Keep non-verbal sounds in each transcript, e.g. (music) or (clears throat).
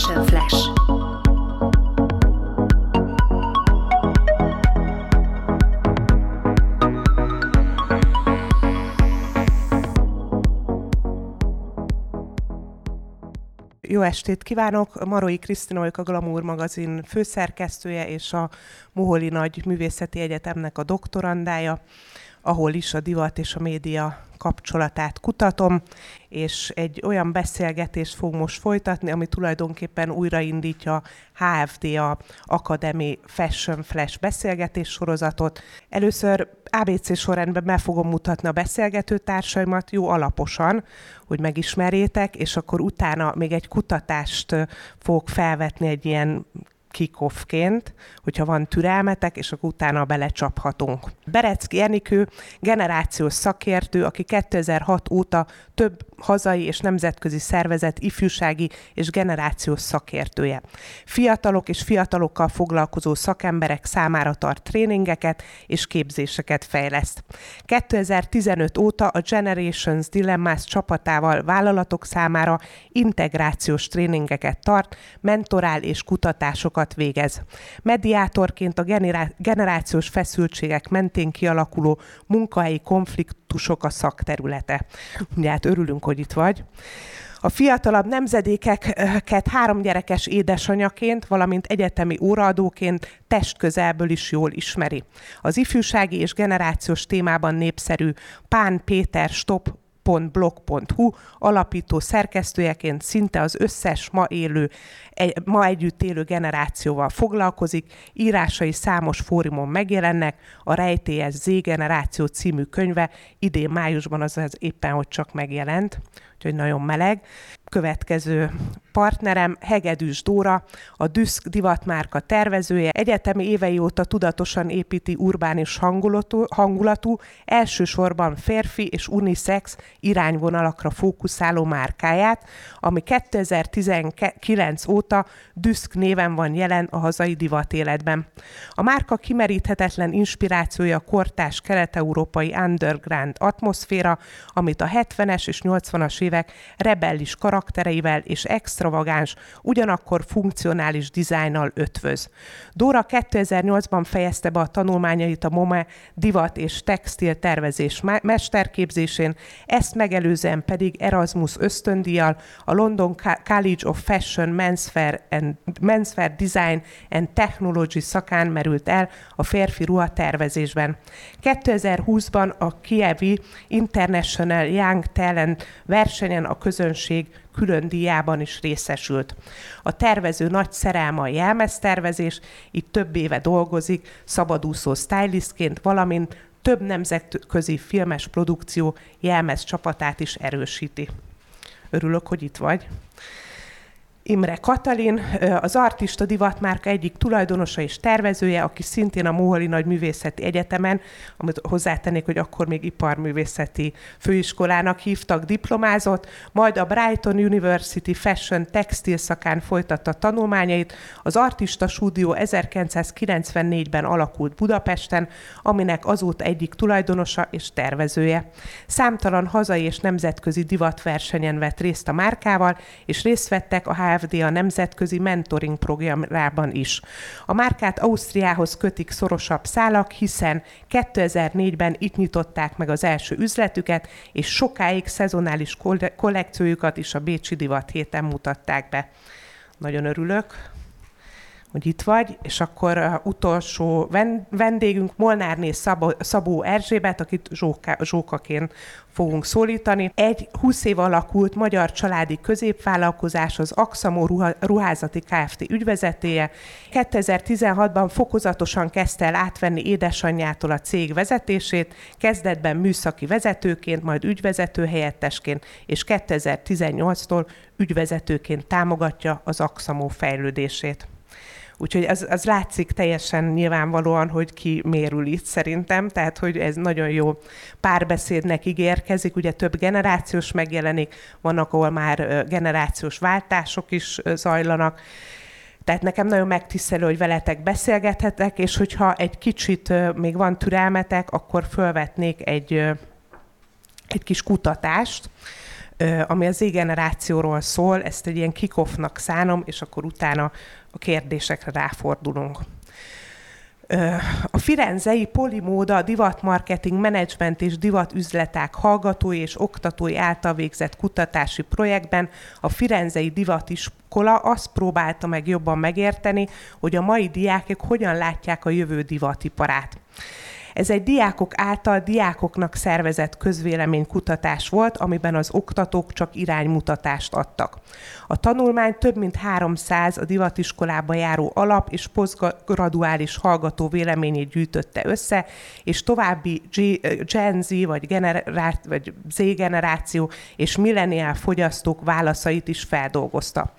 Fashion Flash. Jó estét kívánok! Marói Krisztina vagyok a Glamour magazin főszerkesztője és a Moholi Nagy Művészeti Egyetemnek a doktorandája, ahol is a divat és a média kapcsolatát kutatom, és egy olyan beszélgetést fog most folytatni, ami tulajdonképpen újraindítja HFDA Academy Fashion Flash beszélgetés sorozatot. Először ABC sorrendben meg fogom mutatni a beszélgető társaimat jó alaposan, hogy megismerjétek, és akkor utána még egy kutatást fogok felvetni egy ilyen kickoffként, hogyha van türelmetek, és akkor utána belecsaphatunk. Berecki Enikő generációs szakértő, aki 2006 óta több hazai és nemzetközi szervezet ifjúsági és generációs szakértője. Fiatalok és fiatalokkal foglalkozó szakemberek számára tart tréningeket és képzéseket fejleszt. 2015 óta a Generations Dilemmas csapatával vállalatok számára integrációs tréningeket tart, mentorál és kutatásokat végez. Mediátorként a generációs feszültségek mentén kialakuló munkahelyi konfliktusok a szakterülete. Ugye hát örülünk, hogy itt vagy. A fiatalabb nemzedékeket három gyerekes édesanyaként, valamint egyetemi óraadóként testközelből is jól ismeri. Az ifjúsági és generációs témában népszerű Pán Péter Stop blog.hu alapító szerkesztőjeként szinte az összes ma élő, ma együtt élő generációval foglalkozik, írásai számos fórumon megjelennek, a Rejtélyes Z generáció című könyve idén májusban, azaz éppen, hogy csak megjelent, úgyhogy nagyon meleg. Következő partnerem Hegedűs Dóra, a Düszk divatmárka tervezője, egyetemi évei óta tudatosan építi urbánis hangulatú, hangulatú elsősorban férfi és unisex irányvonalakra fókuszáló márkáját, ami 2019 óta Düszk néven van jelen a hazai divat életben. A márka kimeríthetetlen inspirációja a kortás kelet-európai underground atmoszféra, amit a 70-es és 80-as évek rebellis karaktereivel és extravagáns, ugyanakkor funkcionális dizájnnal ötvöz. Dóra 2008-ban fejezte be a tanulmányait a MOME divat és textil tervezés mesterképzésén, ezt megelőzően pedig Erasmus ösztöndíjjal a London College of Fashion Menswear, and, Menswear Design and Technology szakán merült el a férfi ruha tervezésben. 2020-ban a Kievi International Young Talent versenyen a közönség külön díjában is részesült. A tervező nagy szerelme a jelmeztervezés, itt több éve dolgozik, szabadúszó stylistként, valamint több nemzetközi filmes produkció jelmez csapatát is erősíti. Örülök, hogy itt vagy. Imre Katalin, az Artista Divatmárka egyik tulajdonosa és tervezője, aki szintén a Móholi Nagy Művészeti Egyetemen, amit hozzátennék, hogy akkor még iparművészeti főiskolának hívtak, diplomázott, majd a Brighton University Fashion Textil szakán folytatta tanulmányait. Az Artista Studio 1994-ben alakult Budapesten, aminek azóta egyik tulajdonosa és tervezője. Számtalan hazai és nemzetközi divatversenyen vett részt a márkával, és részt vettek a KFD a nemzetközi mentoring programjában is. A márkát Ausztriához kötik szorosabb szálak, hiszen 2004-ben itt nyitották meg az első üzletüket, és sokáig szezonális kollekciójukat is a Bécsi Divat héten mutatták be. Nagyon örülök hogy itt vagy, és akkor a utolsó vendégünk Molnárné Szabó, Szabó Erzsébet, akit Zsóka, Zsókaként fogunk szólítani. Egy 20 év alakult magyar családi középvállalkozás az Axamó ruházati Kft. ügyvezetéje. 2016-ban fokozatosan kezdte el átvenni édesanyjától a cég vezetését, kezdetben műszaki vezetőként, majd ügyvezető helyettesként, és 2018-tól ügyvezetőként támogatja az Axamó fejlődését. Úgyhogy az, az látszik teljesen nyilvánvalóan, hogy ki mérül itt szerintem, tehát hogy ez nagyon jó párbeszédnek ígérkezik, ugye több generációs megjelenik, vannak, ahol már generációs váltások is zajlanak, tehát nekem nagyon megtisztelő, hogy veletek beszélgethetek, és hogyha egy kicsit még van türelmetek, akkor fölvetnék egy, egy kis kutatást, ami az Z-generációról szól, ezt egy ilyen kikoffnak szánom, és akkor utána a kérdésekre ráfordulunk. A Firenzei Polimóda divatmarketing menedzsment és divatüzleták hallgatói és oktatói által végzett kutatási projektben a Firenzei Divatiskola azt próbálta meg jobban megérteni, hogy a mai diákok hogyan látják a jövő divatiparát. Ez egy diákok által diákoknak szervezett közvéleménykutatás volt, amiben az oktatók csak iránymutatást adtak. A tanulmány több mint 300 a divatiskolába járó alap- és posztgraduális hallgató véleményét gyűjtötte össze, és további Gen Z vagy, generá- vagy Z generáció és milleniál fogyasztók válaszait is feldolgozta.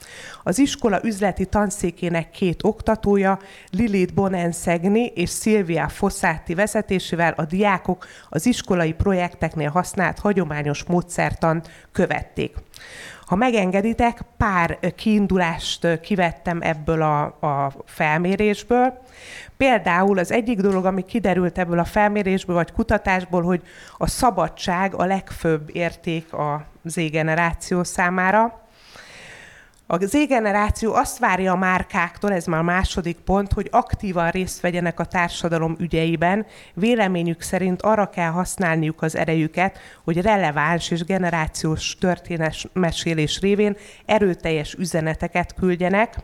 Az iskola üzleti tanszékének két oktatója, Lilith Bonenszegni és Szilvia Fossati vezetésével a diákok az iskolai projekteknél használt hagyományos módszertan követték. Ha megengeditek, pár kiindulást kivettem ebből a, a felmérésből. Például az egyik dolog, ami kiderült ebből a felmérésből vagy kutatásból, hogy a szabadság a legfőbb érték a Z-generáció számára. A Z-generáció azt várja a márkáktól, ez már a második pont, hogy aktívan részt vegyenek a társadalom ügyeiben. Véleményük szerint arra kell használniuk az erejüket, hogy releváns és generációs történetmesélés révén erőteljes üzeneteket küldjenek.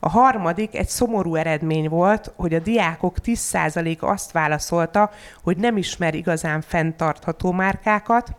A harmadik egy szomorú eredmény volt, hogy a diákok 10% azt válaszolta, hogy nem ismer igazán fenntartható márkákat.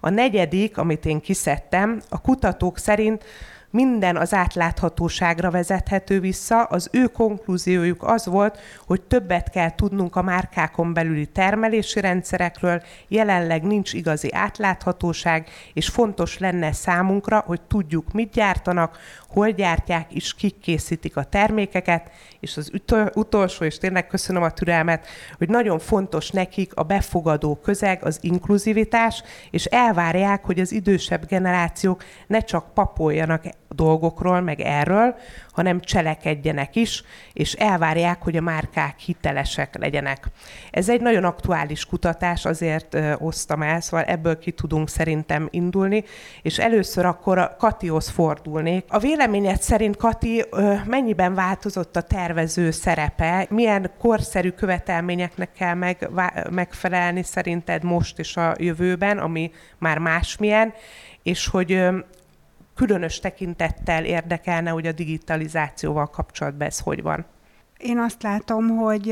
A negyedik, amit én kiszedtem, a kutatók szerint minden az átláthatóságra vezethető vissza. Az ő konklúziójuk az volt, hogy többet kell tudnunk a márkákon belüli termelési rendszerekről, jelenleg nincs igazi átláthatóság, és fontos lenne számunkra, hogy tudjuk, mit gyártanak, hol gyártják, és kik készítik a termékeket, és az utolsó, és tényleg köszönöm a türelmet, hogy nagyon fontos nekik a befogadó közeg, az inkluzivitás, és elvárják, hogy az idősebb generációk ne csak papoljanak dolgokról, meg erről, hanem cselekedjenek is, és elvárják, hogy a márkák hitelesek legyenek. Ez egy nagyon aktuális kutatás, azért ö, hoztam el, szóval ebből ki tudunk szerintem indulni, és először akkor a Katihoz fordulnék. A véleményed szerint, Kati, ö, mennyiben változott a tervező szerepe? Milyen korszerű követelményeknek kell meg, megfelelni szerinted most és a jövőben, ami már másmilyen, és hogy különös tekintettel érdekelne, hogy a digitalizációval kapcsolatban ez hogy van? Én azt látom, hogy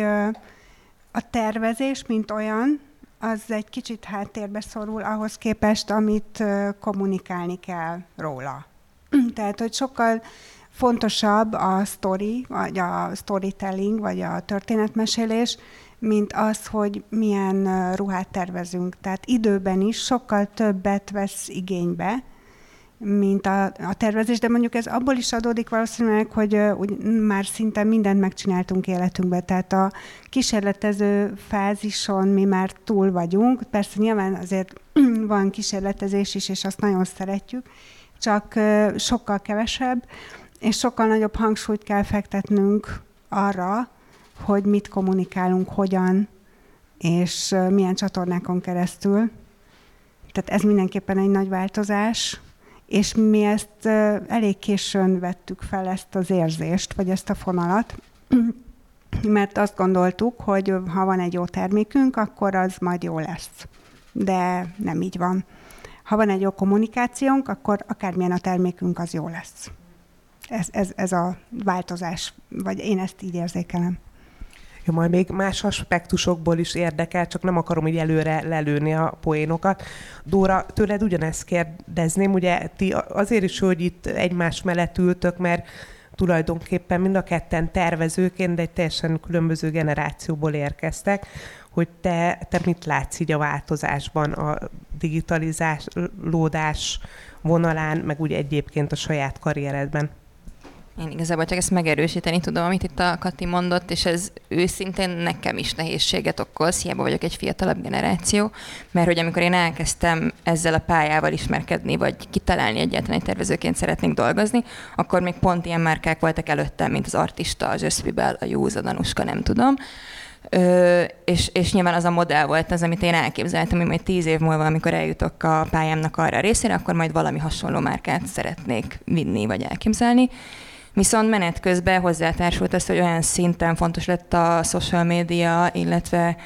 a tervezés, mint olyan, az egy kicsit háttérbe szorul ahhoz képest, amit kommunikálni kell róla. (clears throat) Tehát, hogy sokkal fontosabb a story, vagy a storytelling, vagy a történetmesélés, mint az, hogy milyen ruhát tervezünk. Tehát időben is sokkal többet vesz igénybe, mint a, a tervezés, de mondjuk ez abból is adódik valószínűleg, hogy úgy már szinte mindent megcsináltunk életünkben, tehát a kísérletező fázison mi már túl vagyunk, persze nyilván azért (clears throat) van kísérletezés is, és azt nagyon szeretjük, csak sokkal kevesebb, és sokkal nagyobb hangsúlyt kell fektetnünk arra, hogy mit kommunikálunk, hogyan, és milyen csatornákon keresztül. Tehát ez mindenképpen egy nagy változás, és mi ezt elég későn vettük fel ezt az érzést, vagy ezt a fonalat, (clears throat) mert azt gondoltuk, hogy ha van egy jó termékünk, akkor az majd jó lesz. De nem így van. Ha van egy jó kommunikációnk, akkor akármilyen a termékünk, az jó lesz. Ez, ez, ez a változás, vagy én ezt így érzékelem. Ja, majd még más aspektusokból is érdekel, csak nem akarom így előre lelőni a poénokat. Dóra, tőled ugyanezt kérdezném, ugye ti azért is, hogy itt egymás mellett ültök, mert tulajdonképpen mind a ketten tervezőként, de egy teljesen különböző generációból érkeztek, hogy te, te mit látsz így a változásban, a digitalizálódás vonalán, meg úgy egyébként a saját karrieredben? Én igazából csak ezt megerősíteni tudom, amit itt a Kati mondott, és ez őszintén nekem is nehézséget okoz, hiába vagyok egy fiatalabb generáció, mert hogy amikor én elkezdtem ezzel a pályával ismerkedni, vagy kitalálni egyáltalán egy tervezőként szeretnék dolgozni, akkor még pont ilyen márkák voltak előttem, mint az Artista, az Összvibel, a Józa, Danuska, nem tudom. Ö, és, és nyilván az a modell volt az, amit én elképzeltem, hogy majd tíz év múlva, amikor eljutok a pályámnak arra a részére, akkor majd valami hasonló márkát szeretnék vinni vagy elképzelni. Viszont menet közben hozzátársult az, hogy olyan szinten fontos lett a social media, illetve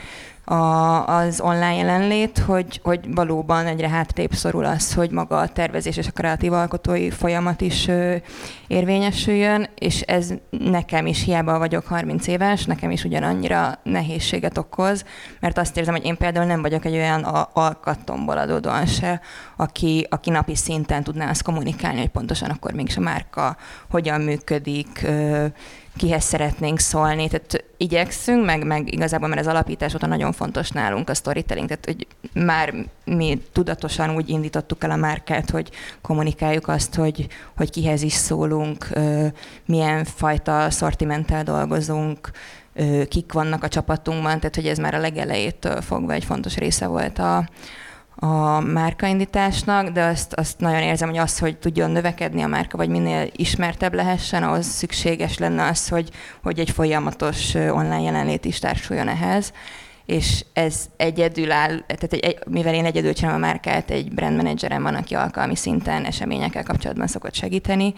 a, az online jelenlét, hogy, hogy valóban egyre hátrébb szorul az, hogy maga a tervezés és a kreatív alkotói folyamat is ö, érvényesüljön, és ez nekem is, hiába vagyok 30 éves, nekem is ugyanannyira nehézséget okoz, mert azt érzem, hogy én például nem vagyok egy olyan alkattomból adódóan se, aki, aki napi szinten tudná azt kommunikálni, hogy pontosan akkor mégis a márka hogyan működik, ö, kihez szeretnénk szólni, tehát igyekszünk, meg, meg igazából, mert az alapítás óta nagyon fontos nálunk a storytelling, tehát hogy már mi tudatosan úgy indítottuk el a márkát, hogy kommunikáljuk azt, hogy, hogy kihez is szólunk, milyen fajta szortimenttel dolgozunk, kik vannak a csapatunkban, tehát hogy ez már a legelejétől fogva egy fontos része volt a, a márkaindításnak, de azt, azt nagyon érzem, hogy az, hogy tudjon növekedni a márka, vagy minél ismertebb lehessen, ahhoz szükséges lenne az, hogy, hogy egy folyamatos online jelenlét is társuljon ehhez. És ez egyedül áll, tehát egy, mivel én egyedül csinálom a márkát, egy brand van, aki alkalmi szinten eseményekkel kapcsolatban szokott segíteni,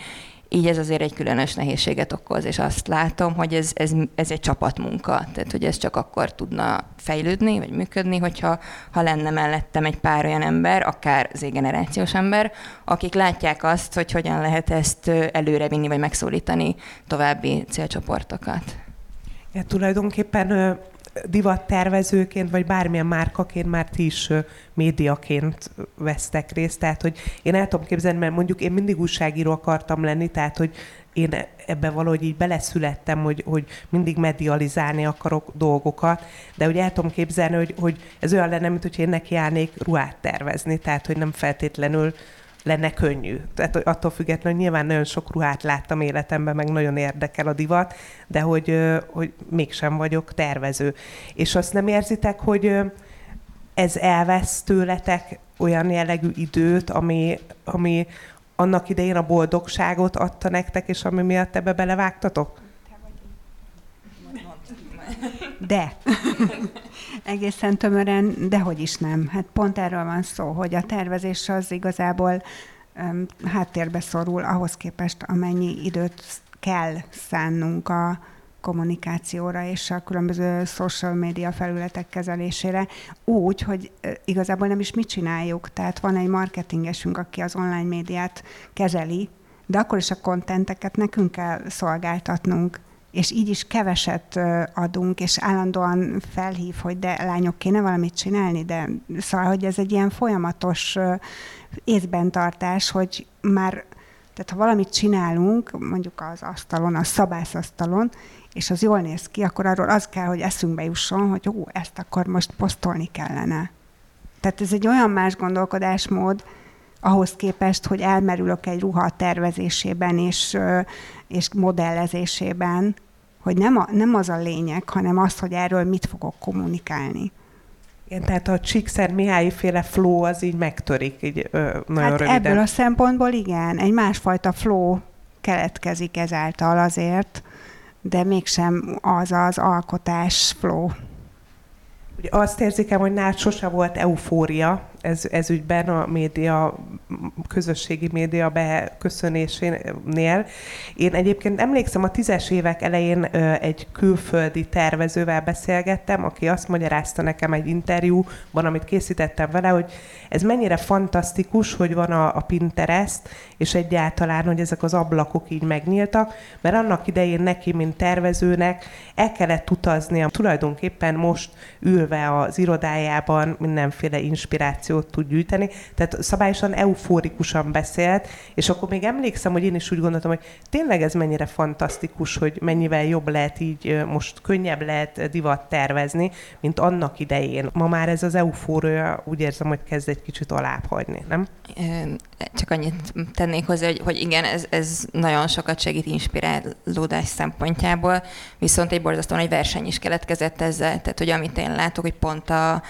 így ez azért egy különös nehézséget okoz, és azt látom, hogy ez, ez, ez egy csapatmunka, tehát hogy ez csak akkor tudna fejlődni, vagy működni, hogyha ha lenne mellettem egy pár olyan ember, akár z-generációs ember, akik látják azt, hogy hogyan lehet ezt előrevinni, vagy megszólítani további célcsoportokat. Ja, tulajdonképpen divattervezőként, vagy bármilyen márkaként már ti is médiaként vesztek részt. Tehát, hogy én el tudom képzelni, mert mondjuk én mindig újságíró akartam lenni, tehát, hogy én ebbe valahogy így beleszülettem, hogy, hogy mindig medializálni akarok dolgokat, de hogy el tudom képzelni, hogy, hogy ez olyan lenne, mint hogy én nekiállnék ruhát tervezni, tehát hogy nem feltétlenül lenne könnyű. Tehát attól függetlenül, nyilván nagyon sok ruhát láttam életemben, meg nagyon érdekel a divat, de hogy, hogy mégsem vagyok tervező. És azt nem érzitek, hogy ez elvesz tőletek olyan jellegű időt, ami, ami annak idején a boldogságot adta nektek, és ami miatt ebbe belevágtatok? De. (laughs) Egészen tömören, de hogy is nem. Hát pont erről van szó, hogy a tervezés az igazából um, háttérbe szorul ahhoz képest, amennyi időt kell szánnunk a kommunikációra és a különböző social media felületek kezelésére, úgy, hogy igazából nem is mit csináljuk. Tehát van egy marketingesünk, aki az online médiát kezeli, de akkor is a kontenteket nekünk kell szolgáltatnunk és így is keveset adunk, és állandóan felhív, hogy de lányok, kéne valamit csinálni, de szóval, hogy ez egy ilyen folyamatos észben tartás, hogy már, tehát ha valamit csinálunk, mondjuk az asztalon, a szabászasztalon, és az jól néz ki, akkor arról az kell, hogy eszünkbe jusson, hogy ó, ezt akkor most posztolni kellene. Tehát ez egy olyan más gondolkodásmód, ahhoz képest, hogy elmerülök egy ruha tervezésében és, és modellezésében, hogy nem, a, nem az a lényeg, hanem az, hogy erről mit fogok kommunikálni. Igen, tehát a Csíkszer Mihály féle flow az így megtörik, így ö, nagyon hát röviden. ebből a szempontból igen, egy másfajta flow keletkezik ezáltal azért, de mégsem az az alkotás flow. Ugye azt érzékem, hogy nálad sose volt eufória ez, ez ügyben a média, közösségi média beköszönésénél. Én egyébként emlékszem, a tízes évek elején egy külföldi tervezővel beszélgettem, aki azt magyarázta nekem egy interjúban, amit készítettem vele, hogy ez mennyire fantasztikus, hogy van a, a Pinterest, és egyáltalán, hogy ezek az ablakok így megnyíltak, mert annak idején neki, mint tervezőnek el kellett utaznia. Tulajdonképpen most ülve az irodájában mindenféle inspirációt tud gyűjteni, tehát szabályosan eufórikusan beszélt, és akkor még emlékszem, hogy én is úgy gondoltam, hogy tényleg ez mennyire fantasztikus, hogy mennyivel jobb lehet így, most könnyebb lehet divat tervezni, mint annak idején. Ma már ez az eufória úgy érzem, hogy kezd egy kicsit alább hagyni, nem? Csak annyit tennék hozzá, hogy, hogy igen, ez, ez nagyon sokat segít inspirálódás szempontjából, viszont egy borzasztó nagy verseny is keletkezett ezzel, tehát hogy amit én látok, hogy pont a,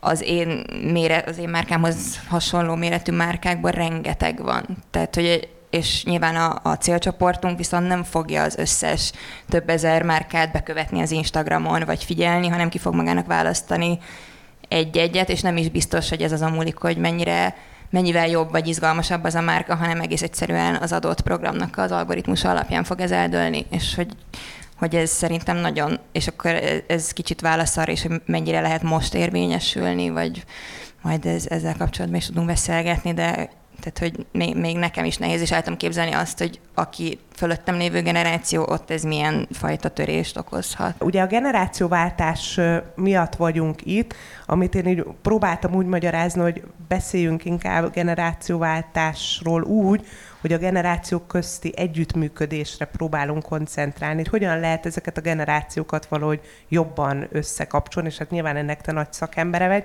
az én, méret, az én márkámhoz hasonló méretű márkákban rengeteg van. Tehát, hogy és nyilván a, a célcsoportunk viszont nem fogja az összes több ezer márkát bekövetni az Instagramon, vagy figyelni, hanem ki fog magának választani egy-egyet, és nem is biztos, hogy ez az a múlik, hogy mennyire mennyivel jobb vagy izgalmasabb az a márka, hanem egész egyszerűen az adott programnak az algoritmus alapján fog ez eldőlni, és hogy, hogy ez szerintem nagyon, és akkor ez kicsit válasz arra is, hogy mennyire lehet most érvényesülni, vagy majd ez, ezzel kapcsolatban is tudunk beszélgetni, de tehát, hogy még, még nekem is nehéz, és el tudom képzelni azt, hogy aki fölöttem lévő generáció, ott ez milyen fajta törést okozhat. Ugye a generációváltás miatt vagyunk itt, amit én így próbáltam úgy magyarázni, hogy beszéljünk inkább generációváltásról úgy, hogy a generációk közti együttműködésre próbálunk koncentrálni, hogy hogyan lehet ezeket a generációkat valahogy jobban összekapcsolni, és hát nyilván ennek te nagy szakembere vagy.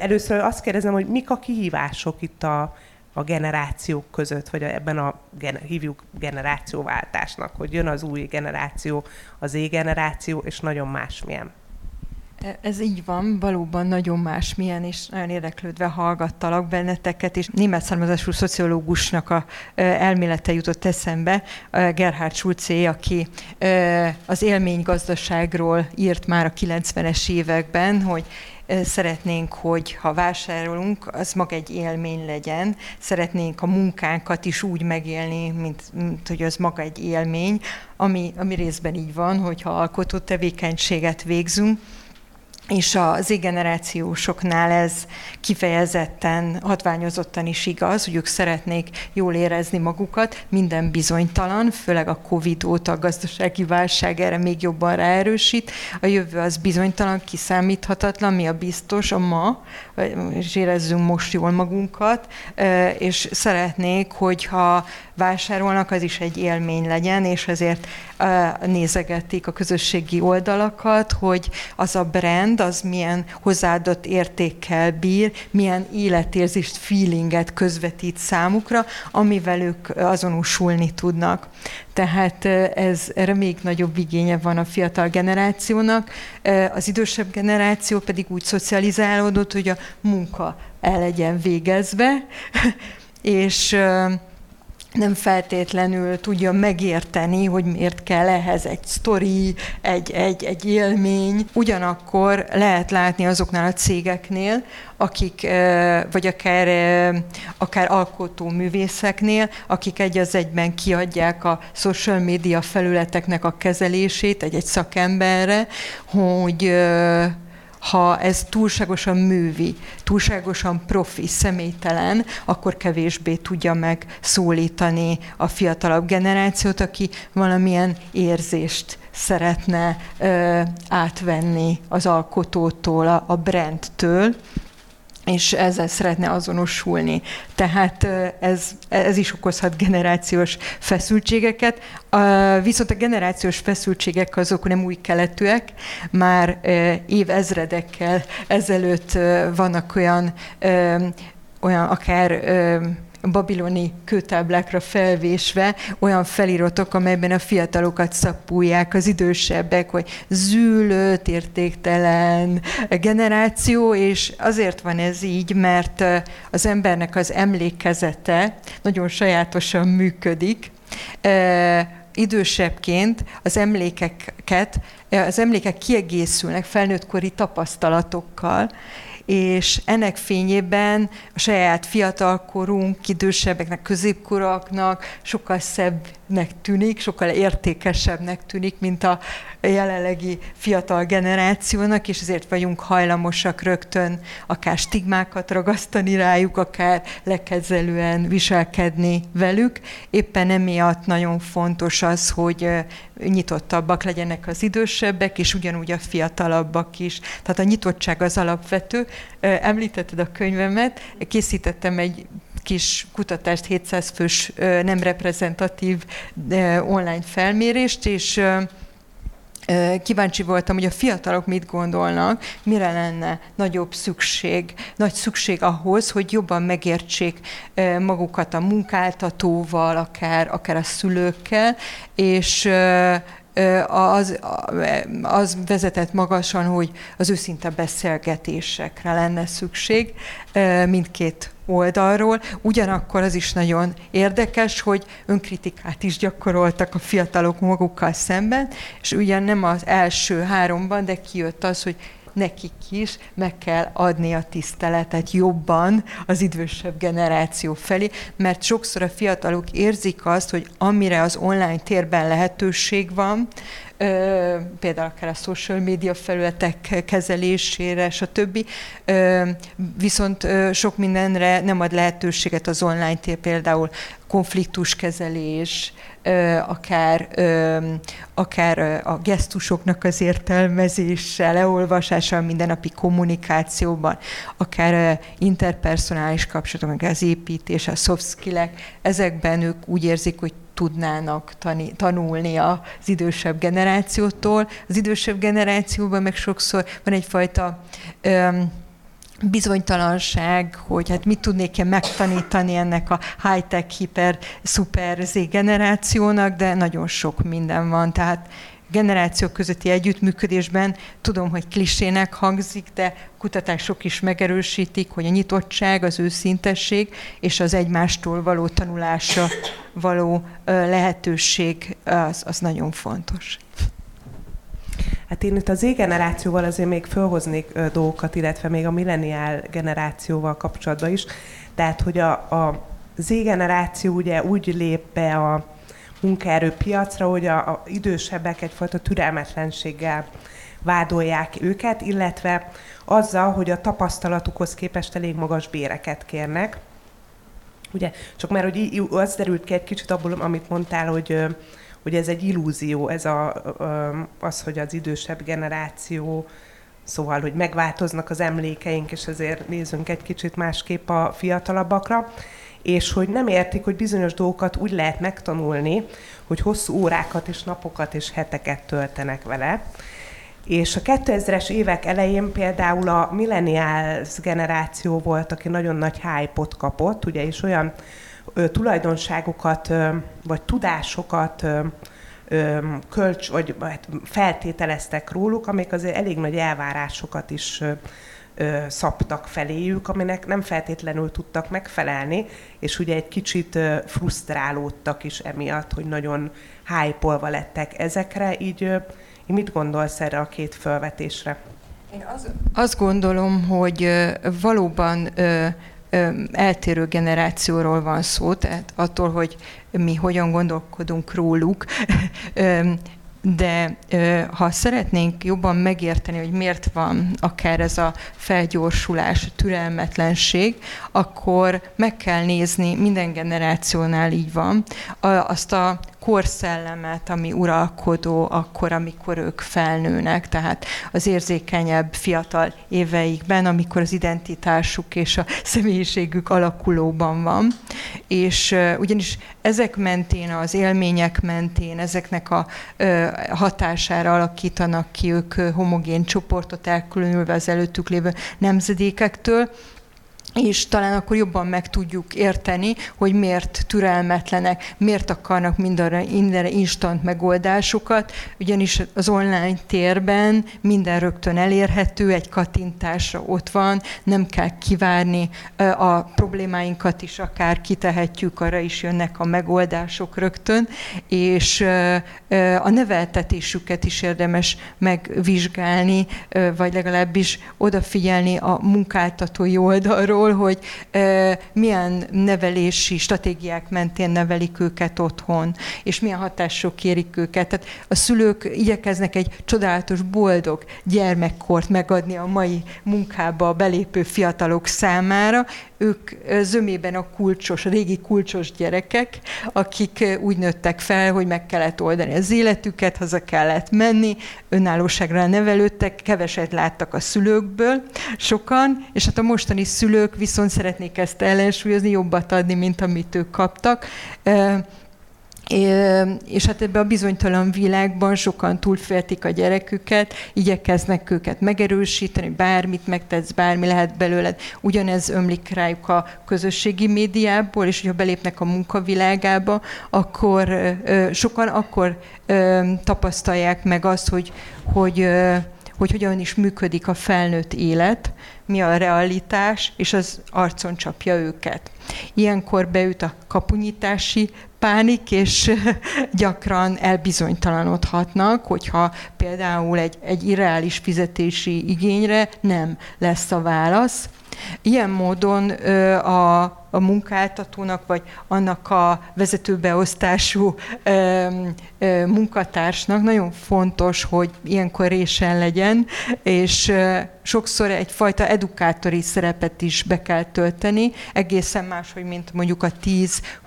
Először azt kérdezem, hogy mik a kihívások itt a a generációk között, vagy ebben a hívjuk generációváltásnak, hogy jön az új generáció, az Z-generáció, és nagyon másmilyen. E, ez így van, valóban nagyon másmilyen, és nagyon érdeklődve hallgattalak benneteket, és német származású szociológusnak a e, elmélete jutott eszembe, e, Gerhard Schulze, aki az élménygazdaságról írt már a 90-es években, hogy szeretnénk, hogy ha vásárolunk, az maga egy élmény legyen. Szeretnénk a munkánkat is úgy megélni, mint, mint hogy az maga egy élmény, ami, ami részben így van, hogyha alkotó tevékenységet végzünk, és az Z-generációsoknál ez kifejezetten, hatványozottan is igaz, hogy ők szeretnék jól érezni magukat, minden bizonytalan, főleg a Covid óta a gazdasági válság erre még jobban ráerősít. A jövő az bizonytalan, kiszámíthatatlan, mi a biztos, a ma, és érezzünk most jól magunkat, és szeretnék, hogyha vásárolnak, az is egy élmény legyen, és ezért nézegetik a közösségi oldalakat, hogy az a brand, az milyen hozzáadott értékkel bír, milyen életérzést, feelinget közvetít számukra, amivel ők azonosulni tudnak. Tehát ez, erre még nagyobb igénye van a fiatal generációnak. Az idősebb generáció pedig úgy szocializálódott, hogy a munka el legyen végezve, (laughs) és nem feltétlenül tudja megérteni, hogy miért kell ehhez egy sztori, egy, egy, egy élmény. Ugyanakkor lehet látni azoknál a cégeknél, akik, vagy akár, akár alkotó művészeknél, akik egy az egyben kiadják a social media felületeknek a kezelését egy-egy szakemberre, hogy ha ez túlságosan művi, túlságosan profi, személytelen, akkor kevésbé tudja megszólítani a fiatalabb generációt, aki valamilyen érzést szeretne ö, átvenni az alkotótól, a, a brandtől és ezzel szeretne azonosulni. Tehát ez, ez is okozhat generációs feszültségeket. Viszont a generációs feszültségek azok nem új keletűek, már évezredekkel ezelőtt vannak olyan olyan akár babiloni kőtáblákra felvésve olyan feliratok, amelyben a fiatalokat szapulják az idősebbek, hogy zűlött, értéktelen generáció, és azért van ez így, mert az embernek az emlékezete nagyon sajátosan működik, idősebbként az emlékeket, az emlékek kiegészülnek felnőttkori tapasztalatokkal, és ennek fényében a saját fiatalkorunk, idősebbeknek, középkoraknak sokkal szebbnek tűnik, sokkal értékesebbnek tűnik, mint a jelenlegi fiatal generációnak, és ezért vagyunk hajlamosak rögtön akár stigmákat ragasztani rájuk, akár lekezelően viselkedni velük. Éppen emiatt nagyon fontos az, hogy nyitottabbak legyenek az idősebbek, és ugyanúgy a fiatalabbak is. Tehát a nyitottság az alapvető. Említetted a könyvemet, készítettem egy kis kutatást, 700 fős nem reprezentatív online felmérést, és kíváncsi voltam, hogy a fiatalok mit gondolnak, mire lenne nagyobb szükség, nagy szükség ahhoz, hogy jobban megértsék magukat a munkáltatóval, akár, akár a szülőkkel, és az, az vezetett magasan, hogy az őszinte beszélgetésekre lenne szükség mindkét oldalról. Ugyanakkor az is nagyon érdekes, hogy önkritikát is gyakoroltak a fiatalok magukkal szemben, és ugyan nem az első háromban, de kijött az, hogy nekik is meg kell adni a tiszteletet jobban az idősebb generáció felé, mert sokszor a fiatalok érzik azt, hogy amire az online térben lehetőség van, például akár a social media felületek kezelésére, stb. Viszont sok mindenre nem ad lehetőséget az online tér, például konfliktuskezelés, akár, akár a gesztusoknak az értelmezése, leolvasása a mindennapi kommunikációban, akár interpersonális kapcsolatok, az építés, a soft skillek, ezekben ők úgy érzik, hogy tudnának tanulni az idősebb generációtól. Az idősebb generációban meg sokszor van egyfajta öm, bizonytalanság, hogy hát mit tudnék én megtanítani ennek a high-tech, hiper, szuper Z generációnak, de nagyon sok minden van. Tehát generációk közötti együttműködésben tudom, hogy klisének hangzik, de kutatások is megerősítik, hogy a nyitottság, az őszintesség és az egymástól való tanulása való lehetőség az, az nagyon fontos. Hát én itt az Z-generációval azért még fölhoznék dolgokat, illetve még a milleniál generációval kapcsolatban is. Tehát, hogy a, a Z-generáció ugye úgy lép be a munkaerőpiacra, hogy a, idősebbek egyfajta türelmetlenséggel vádolják őket, illetve azzal, hogy a tapasztalatukhoz képest elég magas béreket kérnek. Ugye, csak már hogy az derült ki egy kicsit abból, amit mondtál, hogy, hogy ez egy illúzió, ez a, az, hogy az idősebb generáció, szóval, hogy megváltoznak az emlékeink, és ezért nézzünk egy kicsit másképp a fiatalabbakra és hogy nem értik, hogy bizonyos dolgokat úgy lehet megtanulni, hogy hosszú órákat és napokat és heteket töltenek vele. És a 2000-es évek elején például a millennials generáció volt, aki nagyon nagy hype kapott, ugye, és olyan ö, tulajdonságokat ö, vagy tudásokat ö, ö, kölcs, vagy hát feltételeztek róluk, amik azért elég nagy elvárásokat is ö, szabtak feléjük, aminek nem feltétlenül tudtak megfelelni, és ugye egy kicsit frusztrálódtak is emiatt, hogy nagyon hype lettek ezekre, így, így mit gondolsz erre a két felvetésre? Én az, azt gondolom, hogy valóban eltérő generációról van szó, tehát attól, hogy mi hogyan gondolkodunk róluk, (laughs) de ha szeretnénk jobban megérteni, hogy miért van akár ez a felgyorsulás, türelmetlenség, akkor meg kell nézni, minden generációnál így van, azt a korszellemet, ami uralkodó akkor, amikor ők felnőnek, tehát az érzékenyebb fiatal éveikben, amikor az identitásuk és a személyiségük alakulóban van. És ugyanis ezek mentén, az élmények mentén, ezeknek a hatására alakítanak ki ők homogén csoportot elkülönülve az előttük lévő nemzedékektől, és talán akkor jobban meg tudjuk érteni, hogy miért türelmetlenek, miért akarnak mindenre, mindenre instant megoldásokat, ugyanis az online térben minden rögtön elérhető, egy kattintásra ott van, nem kell kivárni a problémáinkat is, akár kitehetjük, arra is jönnek a megoldások rögtön, és a neveltetésüket is érdemes megvizsgálni, vagy legalábbis odafigyelni a munkáltatói oldalról, arról, hogy milyen nevelési stratégiák mentén nevelik őket otthon, és milyen hatások kérik őket. Tehát a szülők igyekeznek egy csodálatos, boldog gyermekkort megadni a mai munkába a belépő fiatalok számára, ők zömében a kulcsos, a régi kulcsos gyerekek, akik úgy nőttek fel, hogy meg kellett oldani az életüket, haza kellett menni, önállóságra nevelődtek, keveset láttak a szülőkből, sokan, és hát a mostani szülők viszont szeretnék ezt ellensúlyozni, jobbat adni, mint amit ők kaptak és hát ebben a bizonytalan világban sokan túlféltik a gyereküket, igyekeznek őket megerősíteni, bármit megtetsz, bármi lehet belőled. Ugyanez ömlik rájuk a közösségi médiából, és hogyha belépnek a munkavilágába, akkor sokan akkor tapasztalják meg azt, hogy, hogy hogy hogyan is működik a felnőtt élet, mi a realitás, és az arcon csapja őket. Ilyenkor beüt a kapunyítási pánik, és (laughs) gyakran elbizonytalanodhatnak, hogyha például egy, egy irreális fizetési igényre nem lesz a válasz. Ilyen módon a a munkáltatónak, vagy annak a vezetőbeosztású munkatársnak nagyon fontos, hogy ilyenkor résen legyen, és sokszor egyfajta edukátori szerepet is be kell tölteni, egészen máshogy, mint mondjuk a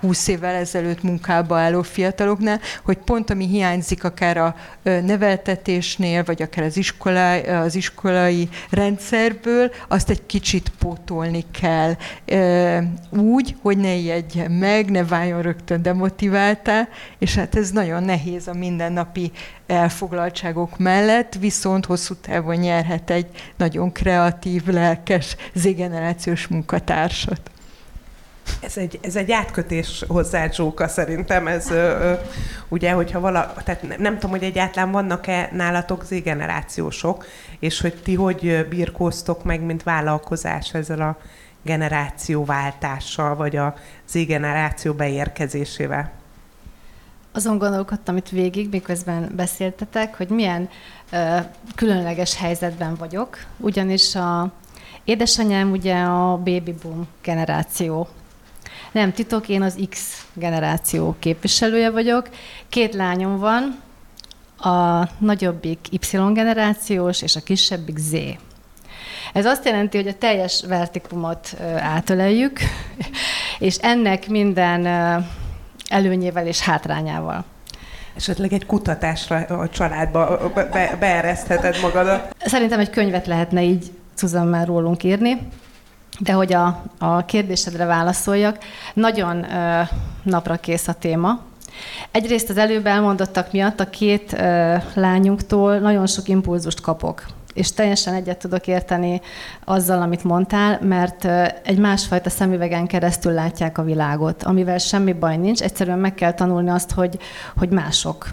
10-20 évvel ezelőtt munkába álló fiataloknál, hogy pont ami hiányzik akár a neveltetésnél, vagy akár az, iskolai, az iskolai rendszerből, azt egy kicsit pótolni kell úgy, hogy ne ijedjen meg, ne váljon rögtön demotiváltá, és hát ez nagyon nehéz a mindennapi elfoglaltságok mellett, viszont hosszú távon nyerhet egy nagyon kreatív, lelkes, z-generációs munkatársat. Ez egy, ez egy átkötés hozzá, Zsóka, szerintem. Ez ö, ö, ugye, hogyha vala, tehát nem tudom, hogy egyáltalán vannak-e nálatok z-generációsok, és hogy ti hogy birkóztok meg, mint vállalkozás ezzel a generációváltással, vagy a Z-generáció beérkezésével? Azon gondolkodtam itt végig, miközben beszéltetek, hogy milyen ö, különleges helyzetben vagyok, ugyanis a édesanyám ugye a baby boom generáció. Nem titok, én az X generáció képviselője vagyok. Két lányom van, a nagyobbik Y generációs, és a kisebbik Z ez azt jelenti, hogy a teljes vertikumot átöleljük, (laughs) és ennek minden előnyével és hátrányával. Esetleg egy kutatásra a családba be, beeresztheted magadat. Szerintem egy könyvet lehetne így Susan rólunk írni. De hogy a, a kérdésedre válaszoljak, nagyon ö, napra kész a téma. Egyrészt az előbb elmondottak miatt a két ö, lányunktól nagyon sok impulzust kapok és teljesen egyet tudok érteni azzal, amit mondtál, mert egy másfajta szemüvegen keresztül látják a világot, amivel semmi baj nincs, egyszerűen meg kell tanulni azt, hogy, hogy mások.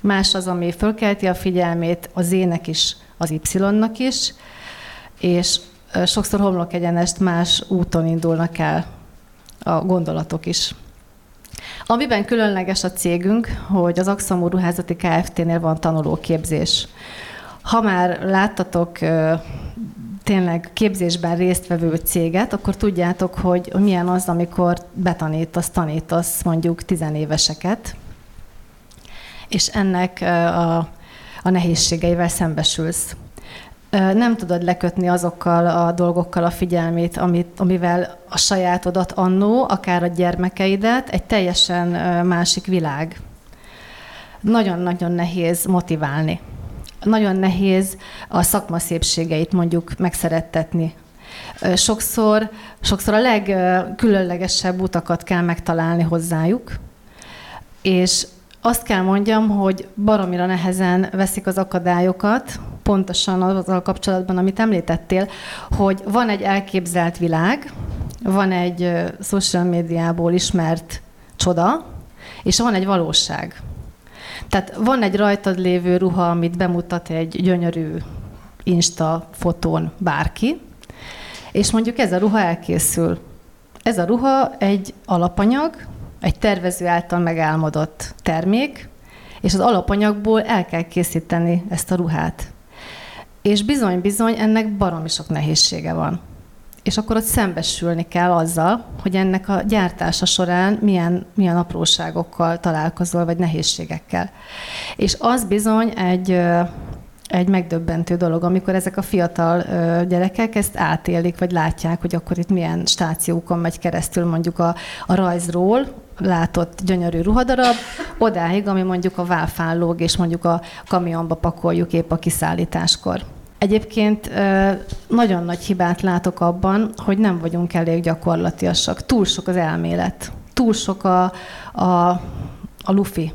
Más az, ami fölkelti a figyelmét az ének is, az Y-nak is, és sokszor homlok egyenest más úton indulnak el a gondolatok is. Amiben különleges a cégünk, hogy az Axamú Ruházati Kft-nél van tanulóképzés. Ha már láttatok tényleg képzésben résztvevő céget, akkor tudjátok, hogy milyen az, amikor betanítasz, tanítasz mondjuk tizenéveseket, és ennek a, a nehézségeivel szembesülsz. Nem tudod lekötni azokkal a dolgokkal a figyelmét, amit, amivel a sajátodat annó, akár a gyermekeidet, egy teljesen másik világ. Nagyon-nagyon nehéz motiválni nagyon nehéz a szakma szépségeit mondjuk megszerettetni. Sokszor, sokszor a legkülönlegesebb utakat kell megtalálni hozzájuk, és azt kell mondjam, hogy baromira nehezen veszik az akadályokat, pontosan azzal kapcsolatban, amit említettél, hogy van egy elképzelt világ, van egy social médiából ismert csoda, és van egy valóság. Tehát van egy rajtad lévő ruha, amit bemutat egy gyönyörű Insta fotón bárki, és mondjuk ez a ruha elkészül. Ez a ruha egy alapanyag, egy tervező által megálmodott termék, és az alapanyagból el kell készíteni ezt a ruhát. És bizony-bizony ennek baromi sok nehézsége van és akkor ott szembesülni kell azzal, hogy ennek a gyártása során milyen, milyen apróságokkal találkozol, vagy nehézségekkel. És az bizony egy, egy megdöbbentő dolog, amikor ezek a fiatal gyerekek ezt átélik, vagy látják, hogy akkor itt milyen stációkon megy keresztül mondjuk a, a rajzról, látott gyönyörű ruhadarab, odáig, ami mondjuk a válfán lóg, és mondjuk a kamionba pakoljuk épp a kiszállításkor. Egyébként nagyon nagy hibát látok abban, hogy nem vagyunk elég gyakorlatiasak. Túl sok az elmélet. Túl sok a, a a lufi,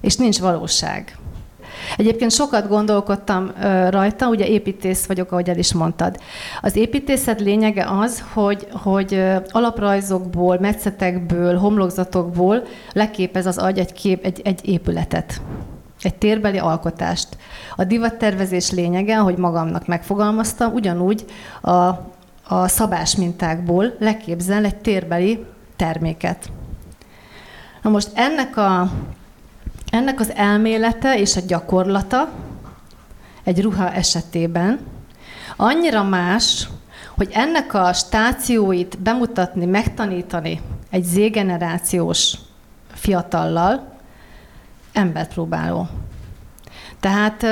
és nincs valóság. Egyébként sokat gondolkodtam rajta, ugye építész vagyok, ahogy el is mondtad. Az építészet lényege az, hogy, hogy alaprajzokból, metszetekből, homlokzatokból leképez az agy egy, kép, egy, egy épületet egy térbeli alkotást. A divattervezés lényege, ahogy magamnak megfogalmaztam, ugyanúgy a, a szabás mintákból leképzel egy térbeli terméket. Na most ennek, a, ennek az elmélete és a gyakorlata egy ruha esetében annyira más, hogy ennek a stációit bemutatni, megtanítani egy Z-generációs fiatallal, emberpróbáló. Tehát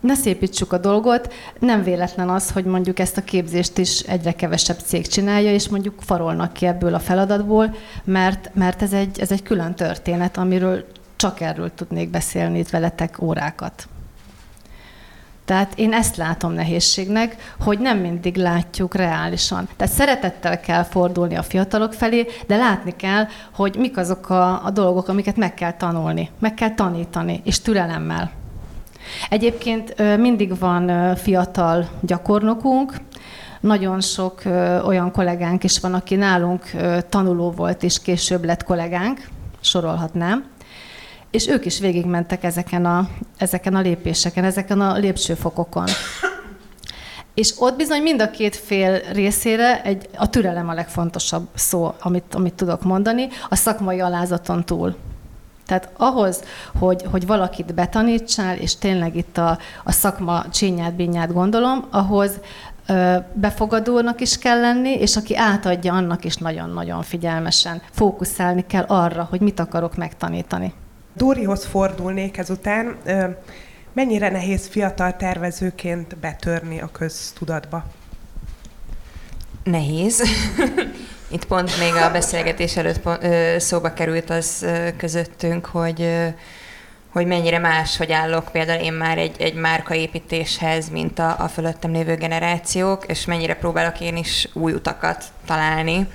ne szépítsük a dolgot, nem véletlen az, hogy mondjuk ezt a képzést is egyre kevesebb cég csinálja, és mondjuk farolnak ki ebből a feladatból, mert, mert ez, egy, ez egy külön történet, amiről csak erről tudnék beszélni itt veletek órákat. Tehát én ezt látom nehézségnek, hogy nem mindig látjuk reálisan. Tehát szeretettel kell fordulni a fiatalok felé, de látni kell, hogy mik azok a, a dolgok, amiket meg kell tanulni, meg kell tanítani, és türelemmel. Egyébként mindig van fiatal gyakornokunk, nagyon sok olyan kollégánk is van, aki nálunk tanuló volt, és később lett kollégánk, sorolhatnám és ők is végigmentek ezeken a, ezeken a lépéseken, ezeken a lépcsőfokokon. És ott bizony mind a két fél részére egy, a türelem a legfontosabb szó, amit, amit tudok mondani, a szakmai alázaton túl. Tehát ahhoz, hogy, hogy valakit betanítsál, és tényleg itt a, a szakma csínyát, binyát gondolom, ahhoz ö, befogadónak is kell lenni, és aki átadja, annak is nagyon-nagyon figyelmesen fókuszálni kell arra, hogy mit akarok megtanítani. Dórihoz fordulnék ezután. Mennyire nehéz fiatal tervezőként betörni a köztudatba? Nehéz. (laughs) Itt pont még a beszélgetés előtt szóba került az közöttünk, hogy hogy mennyire más, hogy állok például én már egy, egy márkaépítéshez, mint a, a fölöttem lévő generációk, és mennyire próbálok én is új utakat találni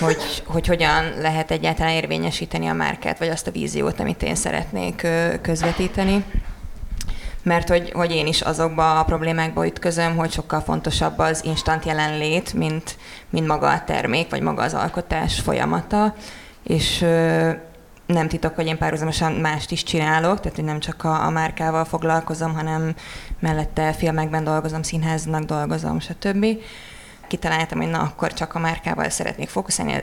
hogy, hogy hogyan lehet egyáltalán érvényesíteni a márkát, vagy azt a víziót, amit én szeretnék közvetíteni. Mert hogy, hogy én is azokba a problémákba ütközöm, hogy sokkal fontosabb az instant jelenlét, mint, mint maga a termék, vagy maga az alkotás folyamata. És nem titok, hogy én párhuzamosan mást is csinálok, tehát hogy nem csak a, a márkával foglalkozom, hanem mellette filmekben dolgozom, színháznak dolgozom, stb kitaláltam, hogy na, akkor csak a márkával szeretnék fókuszálni,